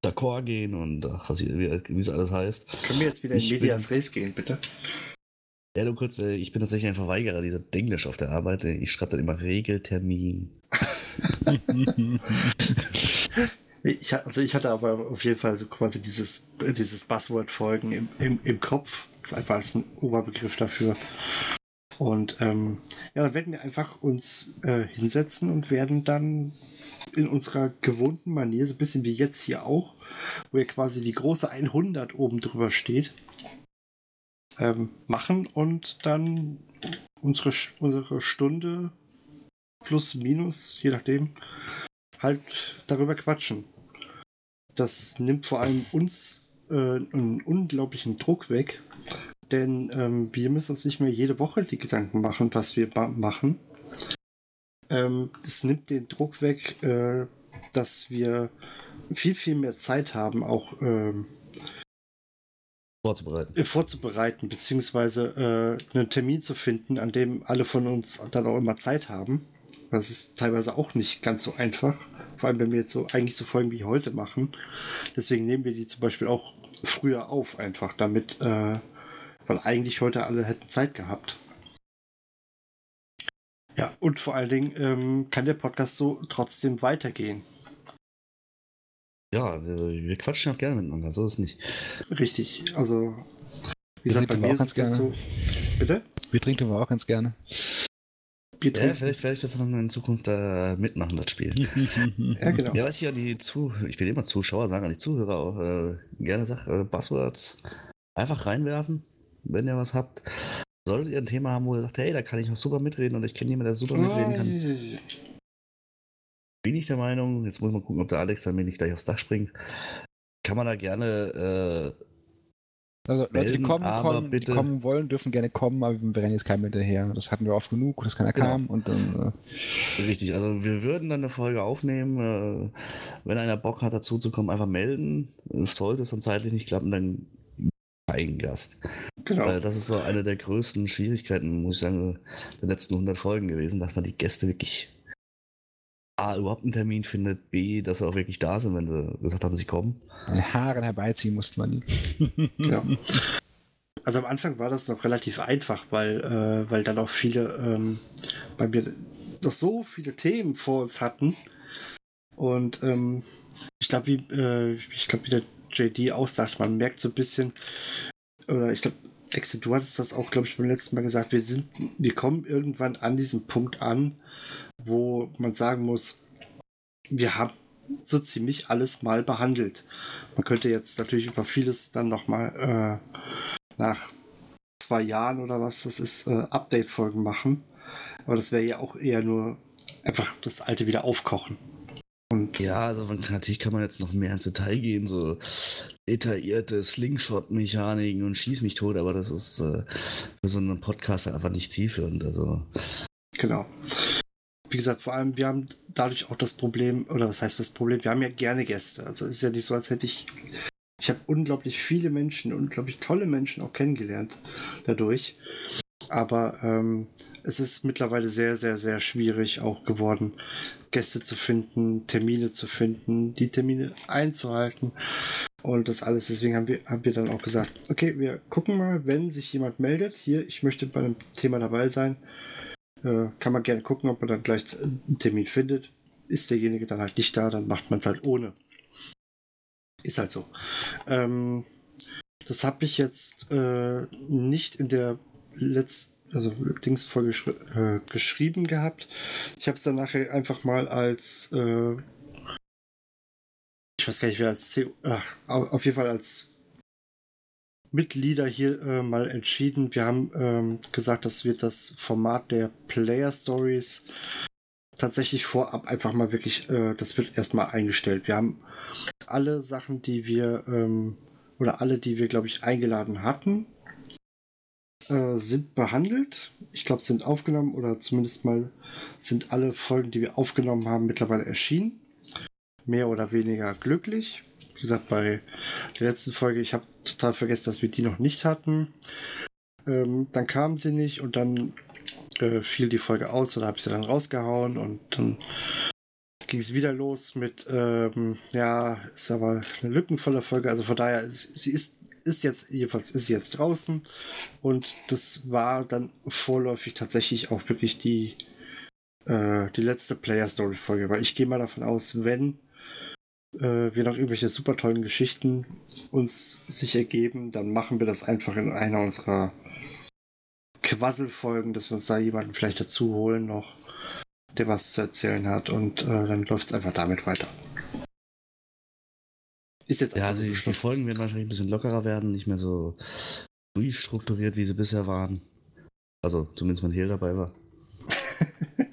d'accord gehen und ach, wie es alles heißt. Können wir jetzt wieder in Medias Res gehen, bitte? Ja, du kurz, äh, ich bin tatsächlich ein Verweigerer dieser Englisch auf der Arbeit. Ich schreibe dann immer Regeltermin. ich, also ich hatte aber auf jeden Fall so quasi dieses, dieses Buzzword-Folgen im, im, im Kopf. Das ist einfach ein Oberbegriff dafür. Und ähm, ja, dann werden wir einfach uns äh, hinsetzen und werden dann in unserer gewohnten Manier, so ein bisschen wie jetzt hier auch, wo ja quasi die große 100 oben drüber steht, ähm, machen und dann unsere, unsere Stunde plus minus, je nachdem, halt darüber quatschen. Das nimmt vor allem uns äh, einen unglaublichen Druck weg, denn ähm, wir müssen uns nicht mehr jede Woche die Gedanken machen, was wir machen. Ähm, das nimmt den Druck weg, äh, dass wir viel, viel mehr Zeit haben, auch ähm, vorzubereiten. Äh, vorzubereiten, beziehungsweise äh, einen Termin zu finden, an dem alle von uns dann auch immer Zeit haben. Das ist teilweise auch nicht ganz so einfach. Vor allem, wenn wir jetzt so eigentlich so Folgen wie heute machen. Deswegen nehmen wir die zum Beispiel auch früher auf, einfach, damit äh, weil eigentlich heute alle hätten Zeit gehabt. Ja, und vor allen Dingen ähm, kann der Podcast so trotzdem weitergehen. Ja, wir, wir quatschen auch gerne miteinander, so ist es nicht. Richtig, also wie gesagt, bei mir ist es gerne. so. Bitte? Wir trinken aber auch ganz gerne. Bier trinken. Ja, vielleicht werde ich das noch in Zukunft äh, mitmachen, das Spiel. ja, genau. Ja, was ich an die Zu ich will immer Zuschauer sagen, an die Zuhörer auch äh, gerne sage, äh, Buzzwords einfach reinwerfen, wenn ihr was habt. Solltet ihr ein Thema haben, wo ihr sagt, hey, da kann ich noch super mitreden und ich kenne jemanden, der super mitreden kann. Bin ich der Meinung, jetzt muss man gucken, ob der Alex dann mir nicht gleich aufs Dach springt. Kann man da gerne äh, also Leute, die kommen, kommen, die kommen wollen, dürfen gerne kommen, aber wir rennen jetzt keinem hinterher. Das hatten wir oft genug, dass keiner genau. kam und dann. Äh Richtig, also wir würden dann eine Folge aufnehmen. Äh, wenn einer Bock hat, dazu zu kommen, einfach melden. Sollte es dann zeitlich nicht klappen, dann kein Gast. Genau. Weil das ist so eine der größten Schwierigkeiten, muss ich sagen, der letzten 100 Folgen gewesen, dass man die Gäste wirklich A, überhaupt einen Termin findet, B, dass sie auch wirklich da sind, wenn sie gesagt haben, sie kommen. An Haaren herbeiziehen musste man die. ja. Also am Anfang war das noch relativ einfach, weil, äh, weil dann auch viele ähm, bei mir noch so viele Themen vor uns hatten. Und ähm, ich glaube, wie, äh, ich glaube, wie der JD auch sagt, man merkt so ein bisschen, oder ich glaube, Exe, du hattest das auch, glaube ich, beim letzten Mal gesagt, wir sind, wir kommen irgendwann an diesem Punkt an, wo man sagen muss, wir haben so ziemlich alles mal behandelt. Man könnte jetzt natürlich über vieles dann nochmal äh, nach zwei Jahren oder was das ist, äh, Update-Folgen machen. Aber das wäre ja auch eher nur einfach das Alte wieder aufkochen. Und ja, also man, natürlich kann man jetzt noch mehr ins Detail gehen, so detaillierte Slingshot-Mechaniken und Schieß mich tot, aber das ist äh, für so einen Podcast einfach nicht zielführend. Also. Genau wie gesagt, vor allem, wir haben dadurch auch das Problem, oder was heißt das Problem? Wir haben ja gerne Gäste. Also es ist ja nicht so, als hätte ich. Ich habe unglaublich viele Menschen, unglaublich tolle Menschen auch kennengelernt dadurch. Aber ähm, es ist mittlerweile sehr, sehr, sehr schwierig auch geworden, Gäste zu finden, Termine zu finden, die Termine einzuhalten und das alles. Deswegen haben wir, haben wir dann auch gesagt, okay, wir gucken mal, wenn sich jemand meldet, hier, ich möchte bei einem Thema dabei sein, äh, kann man gerne gucken, ob man dann gleich einen Termin findet. Ist derjenige dann halt nicht da, dann macht man es halt ohne. Ist halt so. Ähm, das habe ich jetzt äh, nicht in der letzten also Dingsfolge äh, geschrieben gehabt. Ich habe es dann nachher einfach mal als äh, ich weiß gar nicht, wer als C ach, auf jeden Fall als Mitglieder hier äh, mal entschieden. Wir haben ähm, gesagt, dass wir das Format der Player Stories tatsächlich vorab einfach mal wirklich, äh, das wird erstmal eingestellt. Wir haben alle Sachen, die wir, ähm, oder alle, die wir, glaube ich, eingeladen hatten, äh, sind behandelt. Ich glaube, sind aufgenommen oder zumindest mal sind alle Folgen, die wir aufgenommen haben, mittlerweile erschienen. Mehr oder weniger glücklich. Wie gesagt, bei der letzten Folge, ich habe total vergessen, dass wir die noch nicht hatten. Ähm, dann kamen sie nicht und dann äh, fiel die Folge aus oder habe ich sie dann rausgehauen und dann ging es wieder los mit, ähm, ja, ist aber eine lückenvolle Folge. Also von daher, sie ist, ist jetzt, jedenfalls ist sie jetzt draußen und das war dann vorläufig tatsächlich auch wirklich die, äh, die letzte Player Story Folge, weil ich gehe mal davon aus, wenn äh, wir noch irgendwelche super tollen Geschichten uns sich ergeben, dann machen wir das einfach in einer unserer Quasselfolgen, dass wir uns da jemanden vielleicht dazu holen noch, der was zu erzählen hat und äh, dann läuft es einfach damit weiter. Ist jetzt ja, also die, die Folgen werden wahrscheinlich ein bisschen lockerer werden, nicht mehr so durchstrukturiert, wie sie bisher waren. Also zumindest wenn Hehl dabei war.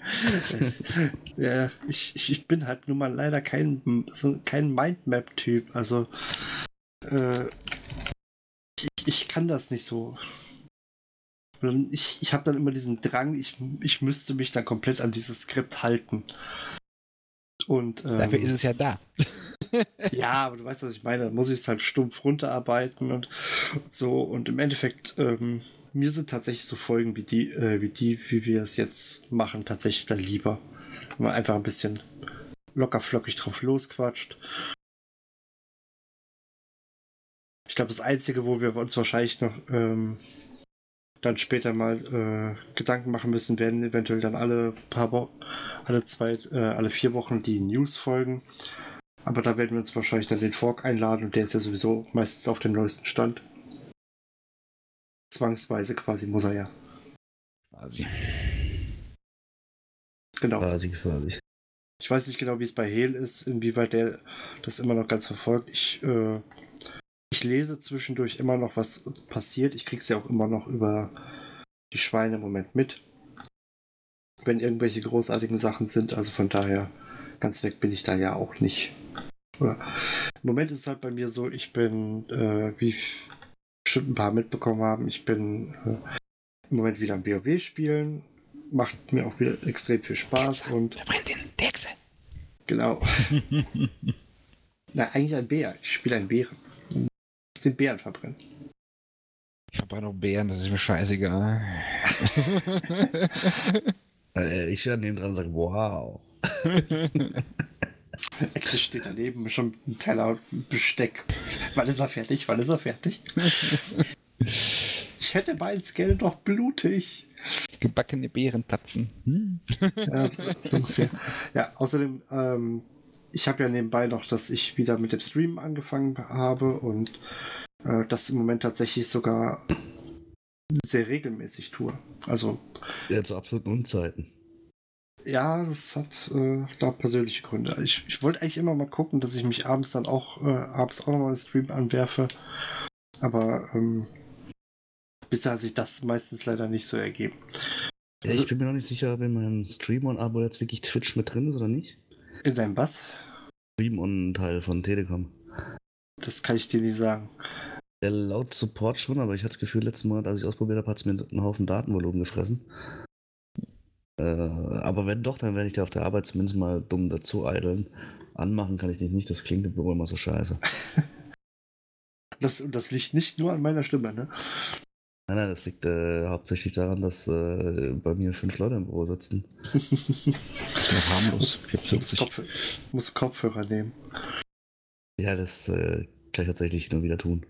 ja, ich, ich bin halt nun mal leider kein, so, kein Mindmap-Typ. Also, äh, ich, ich kann das nicht so. Ich, ich habe dann immer diesen Drang, ich, ich müsste mich dann komplett an dieses Skript halten. Und, ähm, Dafür ist es ja da. ja, aber du weißt, was ich meine. Dann muss ich es halt stumpf runterarbeiten und so. Und im Endeffekt ähm, mir sind tatsächlich so Folgen wie die, äh, wie die, wie wir es jetzt machen, tatsächlich dann lieber. Wenn man einfach ein bisschen locker flockig drauf losquatscht. Ich glaube, das Einzige, wo wir uns wahrscheinlich noch ähm, dann später mal äh, Gedanken machen müssen, werden eventuell dann alle paar Wochen, alle zwei, äh, alle vier Wochen die News folgen. Aber da werden wir uns wahrscheinlich dann den Fork einladen und der ist ja sowieso meistens auf dem neuesten Stand. Zwangsweise quasi muss er ja. Quasi. Genau. quasi gefährlich. Ich weiß nicht genau, wie es bei Hel ist, inwieweit der das immer noch ganz verfolgt. Ich, äh, ich lese zwischendurch immer noch, was passiert. Ich krieg's ja auch immer noch über die Schweine im Moment mit. Wenn irgendwelche großartigen Sachen sind. Also von daher, ganz weg bin ich da ja auch nicht. Oder, Im Moment ist es halt bei mir so, ich bin, äh, wie bestimmt ein paar mitbekommen haben, ich bin äh, im Moment wieder am WoW spielen. Macht mir auch wieder extrem viel Spaß und Verbrennt den Dechse. Genau. Na, eigentlich ein Bär. Ich spiele einen Bären. Ich muss den Bären verbrennen. Ich verbrenne auch Bären, das ist mir scheißegal. Äh, ich stehe daneben dran und sage, wow. Exe steht daneben, schon ein Teller und ein Besteck. Wann ist er fertig? Wann ist er fertig? Ich hätte meins gerne noch blutig. Gebackene Bärentatzen. Hm? Ja, so, so ungefähr. Ja, außerdem, ähm, ich habe ja nebenbei noch, dass ich wieder mit dem Stream angefangen habe und äh, das im Moment tatsächlich sogar sehr regelmäßig tue. Also Ja, zu absoluten Unzeiten. Ja, das hat äh, da persönliche Gründe. Ich, ich wollte eigentlich immer mal gucken, dass ich mich abends dann auch äh, abends auch nochmal einen Stream anwerfe. Aber ähm, bisher hat sich das meistens leider nicht so ergeben. Ja, Also- ich bin mir noch nicht sicher, ob in meinem Stream und Abo jetzt wirklich Twitch mit drin ist oder nicht. In deinem Bass? Stream und Teil von Telekom. Das kann ich dir nicht sagen. Der laut Support schon, aber ich hatte das Gefühl, letzten Monat, als ich ausprobiert habe, hat es mir einen Haufen Datenvolumen gefressen. Äh, aber wenn doch, dann werde ich da auf der Arbeit zumindest mal dumm dazu eideln. Anmachen kann ich dich nicht, das klingt im Büro immer so scheiße. Das, und das liegt nicht nur an meiner Stimme, ne? Nein, nein, das liegt äh, hauptsächlich daran, dass äh, bei mir fünf Leute im Büro sitzen. Das ist noch harmlos. Ich muss, 40. Kopf, muss Kopfhörer nehmen. Ja, das äh, kann ich tatsächlich nur wieder tun.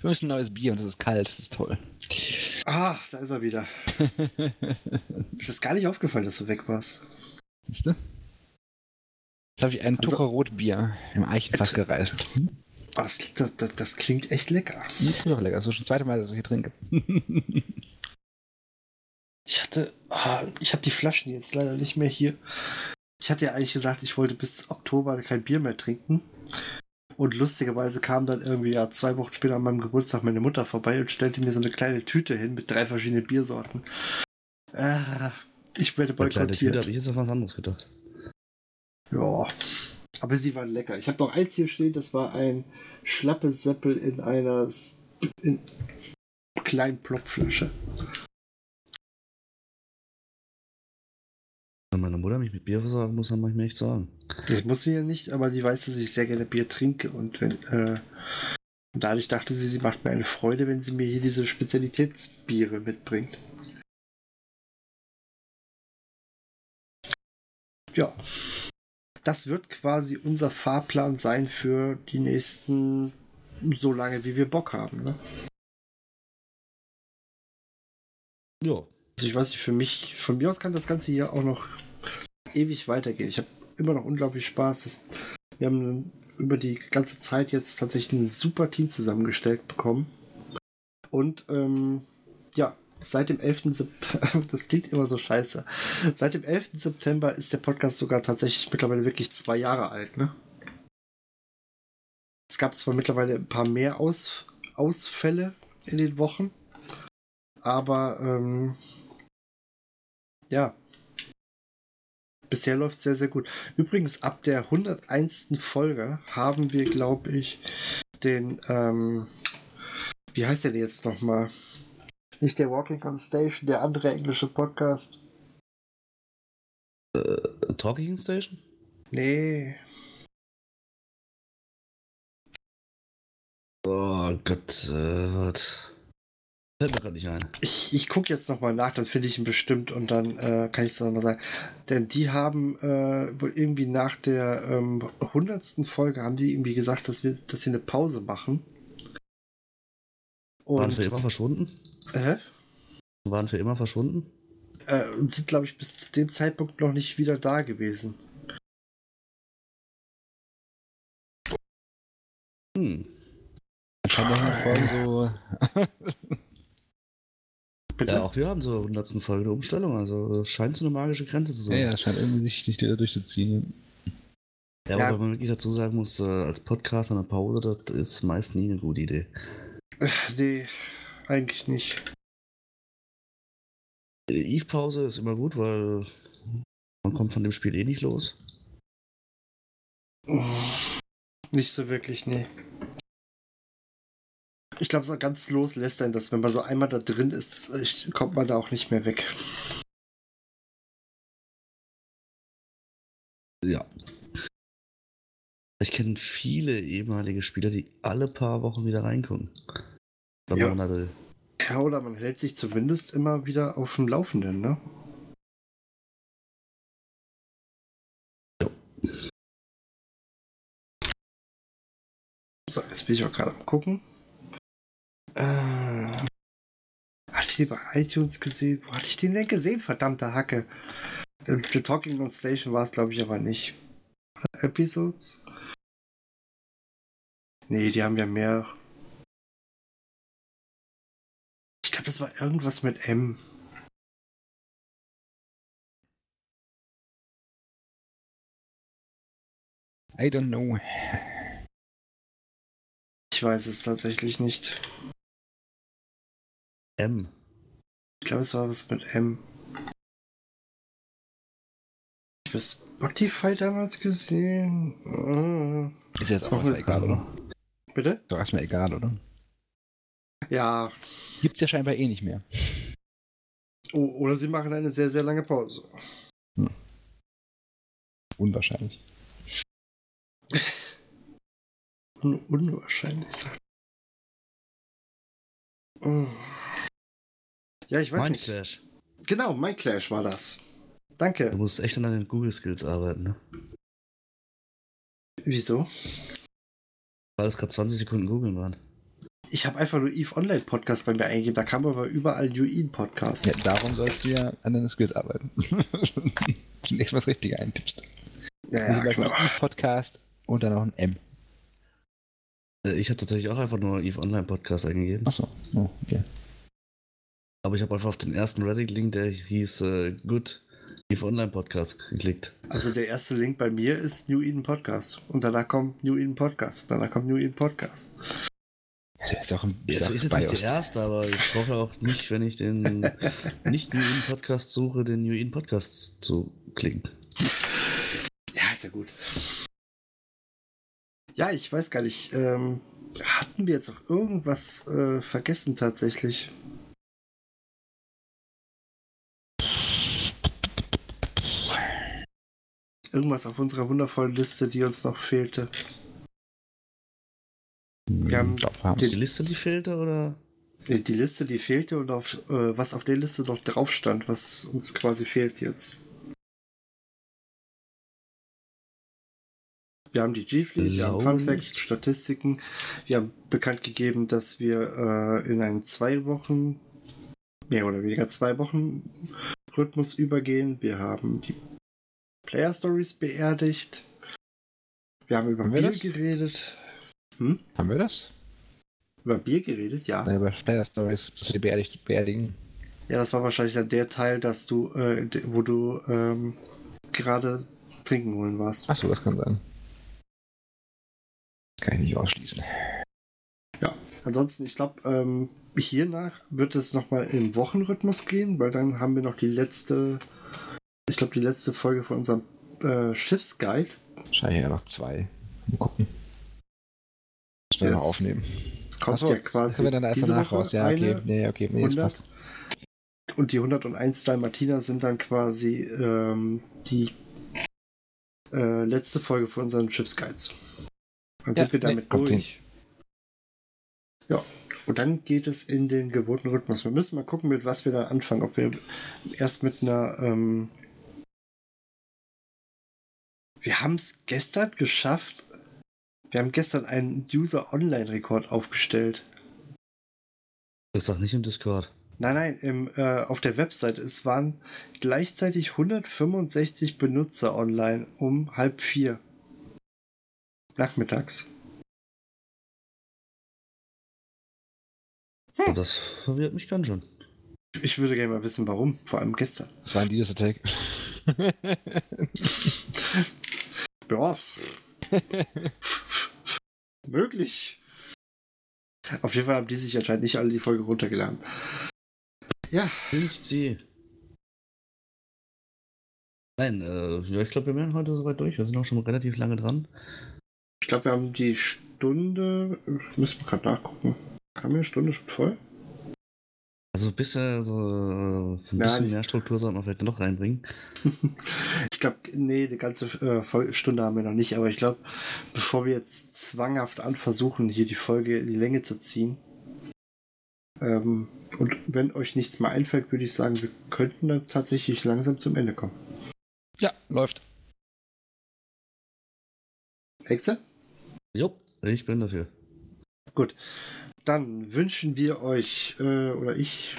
Wir müssen ein neues Bier und es ist kalt, das ist toll. Ah, da ist er wieder. Es ist gar nicht aufgefallen, dass du weg warst. Siehst du? Jetzt habe ich ein Also- Tucherrotbier im Eichenfass gereist. Hm? Das, das, das, das klingt echt lecker. Das ist auch lecker. Das ist schon das zweite Mal, dass ich hier trinke. Ich hatte, ah, ich habe die Flaschen jetzt leider nicht mehr hier. Ich hatte ja eigentlich gesagt, ich wollte bis Oktober kein Bier mehr trinken. Und lustigerweise kam dann irgendwie ja zwei Wochen später an meinem Geburtstag meine Mutter vorbei und stellte mir so eine kleine Tüte hin mit drei verschiedenen Biersorten. Ah, ich werde boykottiert. habe ich jetzt auf was anderes gedacht. Ja, aber sie waren lecker. Ich habe noch eins hier stehen, das war ein schlappes Seppel in einer S- in kleinen Plopflasche. Wenn meine Mutter mich mit Bier versorgen muss, dann muss ich mir echt sagen. Ich muss sie ja nicht, aber die weiß, dass ich sehr gerne Bier trinke und wenn äh, und dadurch dachte sie, sie macht mir eine Freude, wenn sie mir hier diese Spezialitätsbiere mitbringt. Ja. Das wird quasi unser Fahrplan sein für die nächsten so lange, wie wir Bock haben. Ne? Ja. Also ich weiß nicht, für mich, von mir aus kann das Ganze hier auch noch ewig weitergehen. Ich habe immer noch unglaublich Spaß. Das, wir haben über die ganze Zeit jetzt tatsächlich ein super Team zusammengestellt bekommen. Und ähm, ja, seit dem 11. September, das klingt immer so scheiße, seit dem 11. September ist der Podcast sogar tatsächlich mittlerweile wirklich zwei Jahre alt. Ne? Es gab zwar mittlerweile ein paar mehr Aus, Ausfälle in den Wochen, aber ähm, ja. Bisher läuft sehr, sehr gut. Übrigens, ab der 101. Folge haben wir, glaube ich, den, ähm, wie heißt der denn jetzt nochmal? Nicht der Walking on Station, der andere englische Podcast. Talking Station? Nee. Oh Gott, äh? Fällt mir gerade nicht ein. Ich, ich gucke jetzt nochmal nach, dann finde ich ihn bestimmt und dann äh, kann ich es nochmal sagen. Denn die haben äh, wohl irgendwie nach der ähm, 100. Folge haben die irgendwie gesagt, dass, wir, dass sie eine Pause machen. Waren Und für immer verschwunden? äh, Waren für immer verschwunden? äh, und sind, glaube ich, bis zu dem Zeitpunkt noch nicht wieder da gewesen. Hm. Anscheinend auch eine Folge so. Bitte? Ja, auch wir haben zur 100. Folge eine Umstellung. Also es scheint so eine magische Grenze zu sein. Ja, ja, scheint irgendwie sich, da durchzuziehen. Ja, Ja. aber wenn man wirklich dazu sagen muss, äh, als Podcast eine Pause, das ist meist nie eine gute Idee. Ach, nee, eigentlich nicht. Eve-Pause ist immer gut, weil man kommt von dem Spiel eh nicht los. Nicht so wirklich, nee. Ich glaube, so ganz los lässt einen das, wenn man so einmal da drin ist, ich, kommt man da auch nicht mehr weg. Ja. Ich kenne viele ehemalige Spieler, die alle paar Wochen wieder reinkommen. Oder Ja. Monate. Ja, oder man hält sich zumindest immer wieder auf dem Laufenden, ne? Jo. So, jetzt bin ich auch gerade am gucken. Äh, hatte ich den bei iTunes gesehen? Wo hatte ich den denn gesehen? Verdammte Hacke. The, Talking on Station war es, glaube ich, aber nicht. Episodes? Nee, die haben ja mehr. Ich glaube, das war irgendwas mit M. I don't know. Ich weiß es tatsächlich nicht. M. Ich glaube, es war was mit M. Ich habe Spotify damals gesehen. Ist jetzt auch erstmal egal, oder? Bitte? Ist doch erstmal egal, oder? Ja. Gibt's ja scheinbar eh nicht mehr. Oh, oder sie machen eine sehr, sehr lange Pause. Unwahrscheinlich. Un unwahrscheinlich. sagt- Oh. Ja, ich weiß nicht. Mindclash. Genau, Mindclash war das. Du Danke. musst echt an deinen Google-Skills arbeiten, ne? Wieso? Weil es gerade 20 Sekunden googeln waren. Ich habe einfach nur Eve Online Podcast bei mir eingegeben. Da kam aber überall New Eden Podcast. Ja, darum sollst du ja an deinen Skills arbeiten. Zunächst mal das Richtige eintippst. Ja, Also ja, gleich genau. Eve Podcast und dann noch ein M. Äh, Ich habe tatsächlich auch einfach nur Eve Online Podcast eingegeben. Achso. Oh, okay. Aber ich habe einfach auf den ersten Reddit-Link, der hieß äh, Good Eve Online Podcast geklickt. Also der erste Link bei mir ist New Eden Podcast. Und danach kommt New Eden Podcast. Und danach kommt New Eden Podcast. Ja, der ist auch ein Ja, ist ist jetzt nicht der erste, aber ich brauche auch nicht, wenn ich den nicht New In Podcast suche, den New In Podcast zu klicken. Ja, ist ja gut. Ja, ich weiß gar nicht. Ähm, hatten wir jetzt auch irgendwas äh, vergessen tatsächlich? Irgendwas auf unserer wundervollen Liste, die uns noch fehlte. Wir haben glaub, wir haben Ist die Liste, die fehlte, oder? Die Liste, die fehlte und auf, äh, was auf der Liste noch drauf stand, was uns quasi fehlt jetzt. Wir haben die G-Fleet, wir haben Glaube Fun Facts, nicht. Statistiken. Wir haben bekannt gegeben, dass wir äh, in einen zwei Wochen, mehr oder weniger zwei Wochen Rhythmus übergehen. Wir haben die Player Stories beerdigt. Wir haben über Haben Bier das? geredet. Haben wir das? Über Bier geredet, ja. Nein, über Player Stories, dass wir beerdigt, beerdigen. Ja, das war wahrscheinlich dann der Teil, dass du, äh, wo du ähm, gerade trinken holen warst. Achso, das kann sein. Kann ich nicht ausschließen. Ansonsten, ich glaube, ähm, hiernach wird es nochmal im Wochenrhythmus gehen, weil dann haben wir noch die letzte, ich glaube, die letzte Folge von unserem äh, Schiffsguide. Wahrscheinlich ja noch zwei. Mal gucken. Das wir noch aufnehmen. Es kommt Achso, ja das quasi haben wir dann erst danach Woche raus. Ja, okay. Nee, okay. Nee, jetzt 100. passt. und die 101 Dalmatiner sind dann quasi ähm, die äh, letzte Folge von unseren Schiffsguides. Dann Ja, sind wir nee, damit kommt durch. Ja, und dann geht es in den gewohnten Rhythmus. Wir müssen mal gucken, mit was wir da anfangen. Ob wir erst mit einer. Ähm wir haben es gestern geschafft. Wir haben gestern einen User-Online-Rekord aufgestellt. Das sagt nicht im Discord. Nein, nein, im, äh, auf der Website. Es waren gleichzeitig 165 Benutzer online um halb vier. Nachmittags. Und das verwirrt mich ganz schön. Ich würde gerne mal wissen, warum. Vor allem gestern. Das war ein Leaders Attack. Ja. Möglich. Auf jeden Fall haben die sich anscheinend nicht alle die Folge runtergeladen. Ja, Nicht sie. Nein, äh, ja, ich glaube, wir wären heute soweit durch. Wir sind auch schon relativ lange dran. ich glaube, wir haben die Stunde. Müssen wir gerade nachgucken. Haben wir eine Stunde schon voll? Also bisher so äh, ein bisschen mehr Struktur sollten wir vielleicht noch reinbringen. Ich glaube, nee, eine ganze äh, Stunde haben wir noch nicht, aber ich glaube, bevor wir jetzt zwanghaft an versuchen, hier die Folge in die Länge zu ziehen, ähm, und wenn euch nichts mehr einfällt, würde ich sagen, wir könnten dann tatsächlich langsam zum Ende kommen. Ja, läuft. Hexe? Jo, ich bin dafür. Dann wünschen wir euch, äh, oder ich,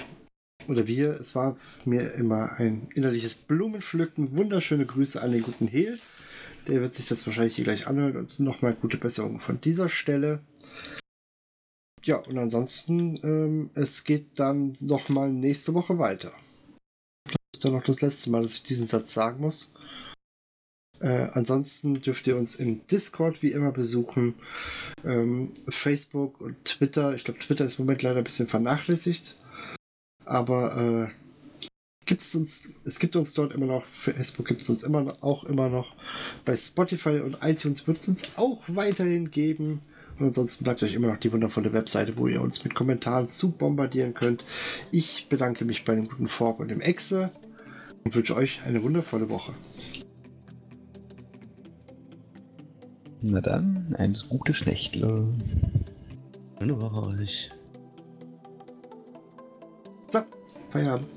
oder wir, es war mir immer ein innerliches Blumenpflücken. Wunderschöne Grüße an den guten Hehl. Der wird sich das wahrscheinlich hier gleich anhören und nochmal gute Besserung von dieser Stelle. Ja, und ansonsten, ähm, es geht dann nochmal nächste Woche weiter. Das ist dann noch das letzte Mal, dass ich diesen Satz sagen muss. Äh, ansonsten dürft ihr uns im Discord wie immer besuchen. Ähm, Facebook und Twitter. Ich glaube, Twitter ist im Moment leider ein bisschen vernachlässigt. Aber äh, gibt's uns, es gibt uns dort immer noch. Facebook gibt es uns immer auch immer noch. Bei Spotify und iTunes wird es uns auch weiterhin geben. Und ansonsten bleibt euch immer noch die wundervolle Webseite, wo ihr uns mit Kommentaren zu bombardieren könnt. Ich bedanke mich bei dem guten Fork und dem Exe und wünsche euch eine wundervolle Woche. Na dann, ein gutes Nächtle. Schöne Woche euch. So, Feierabend.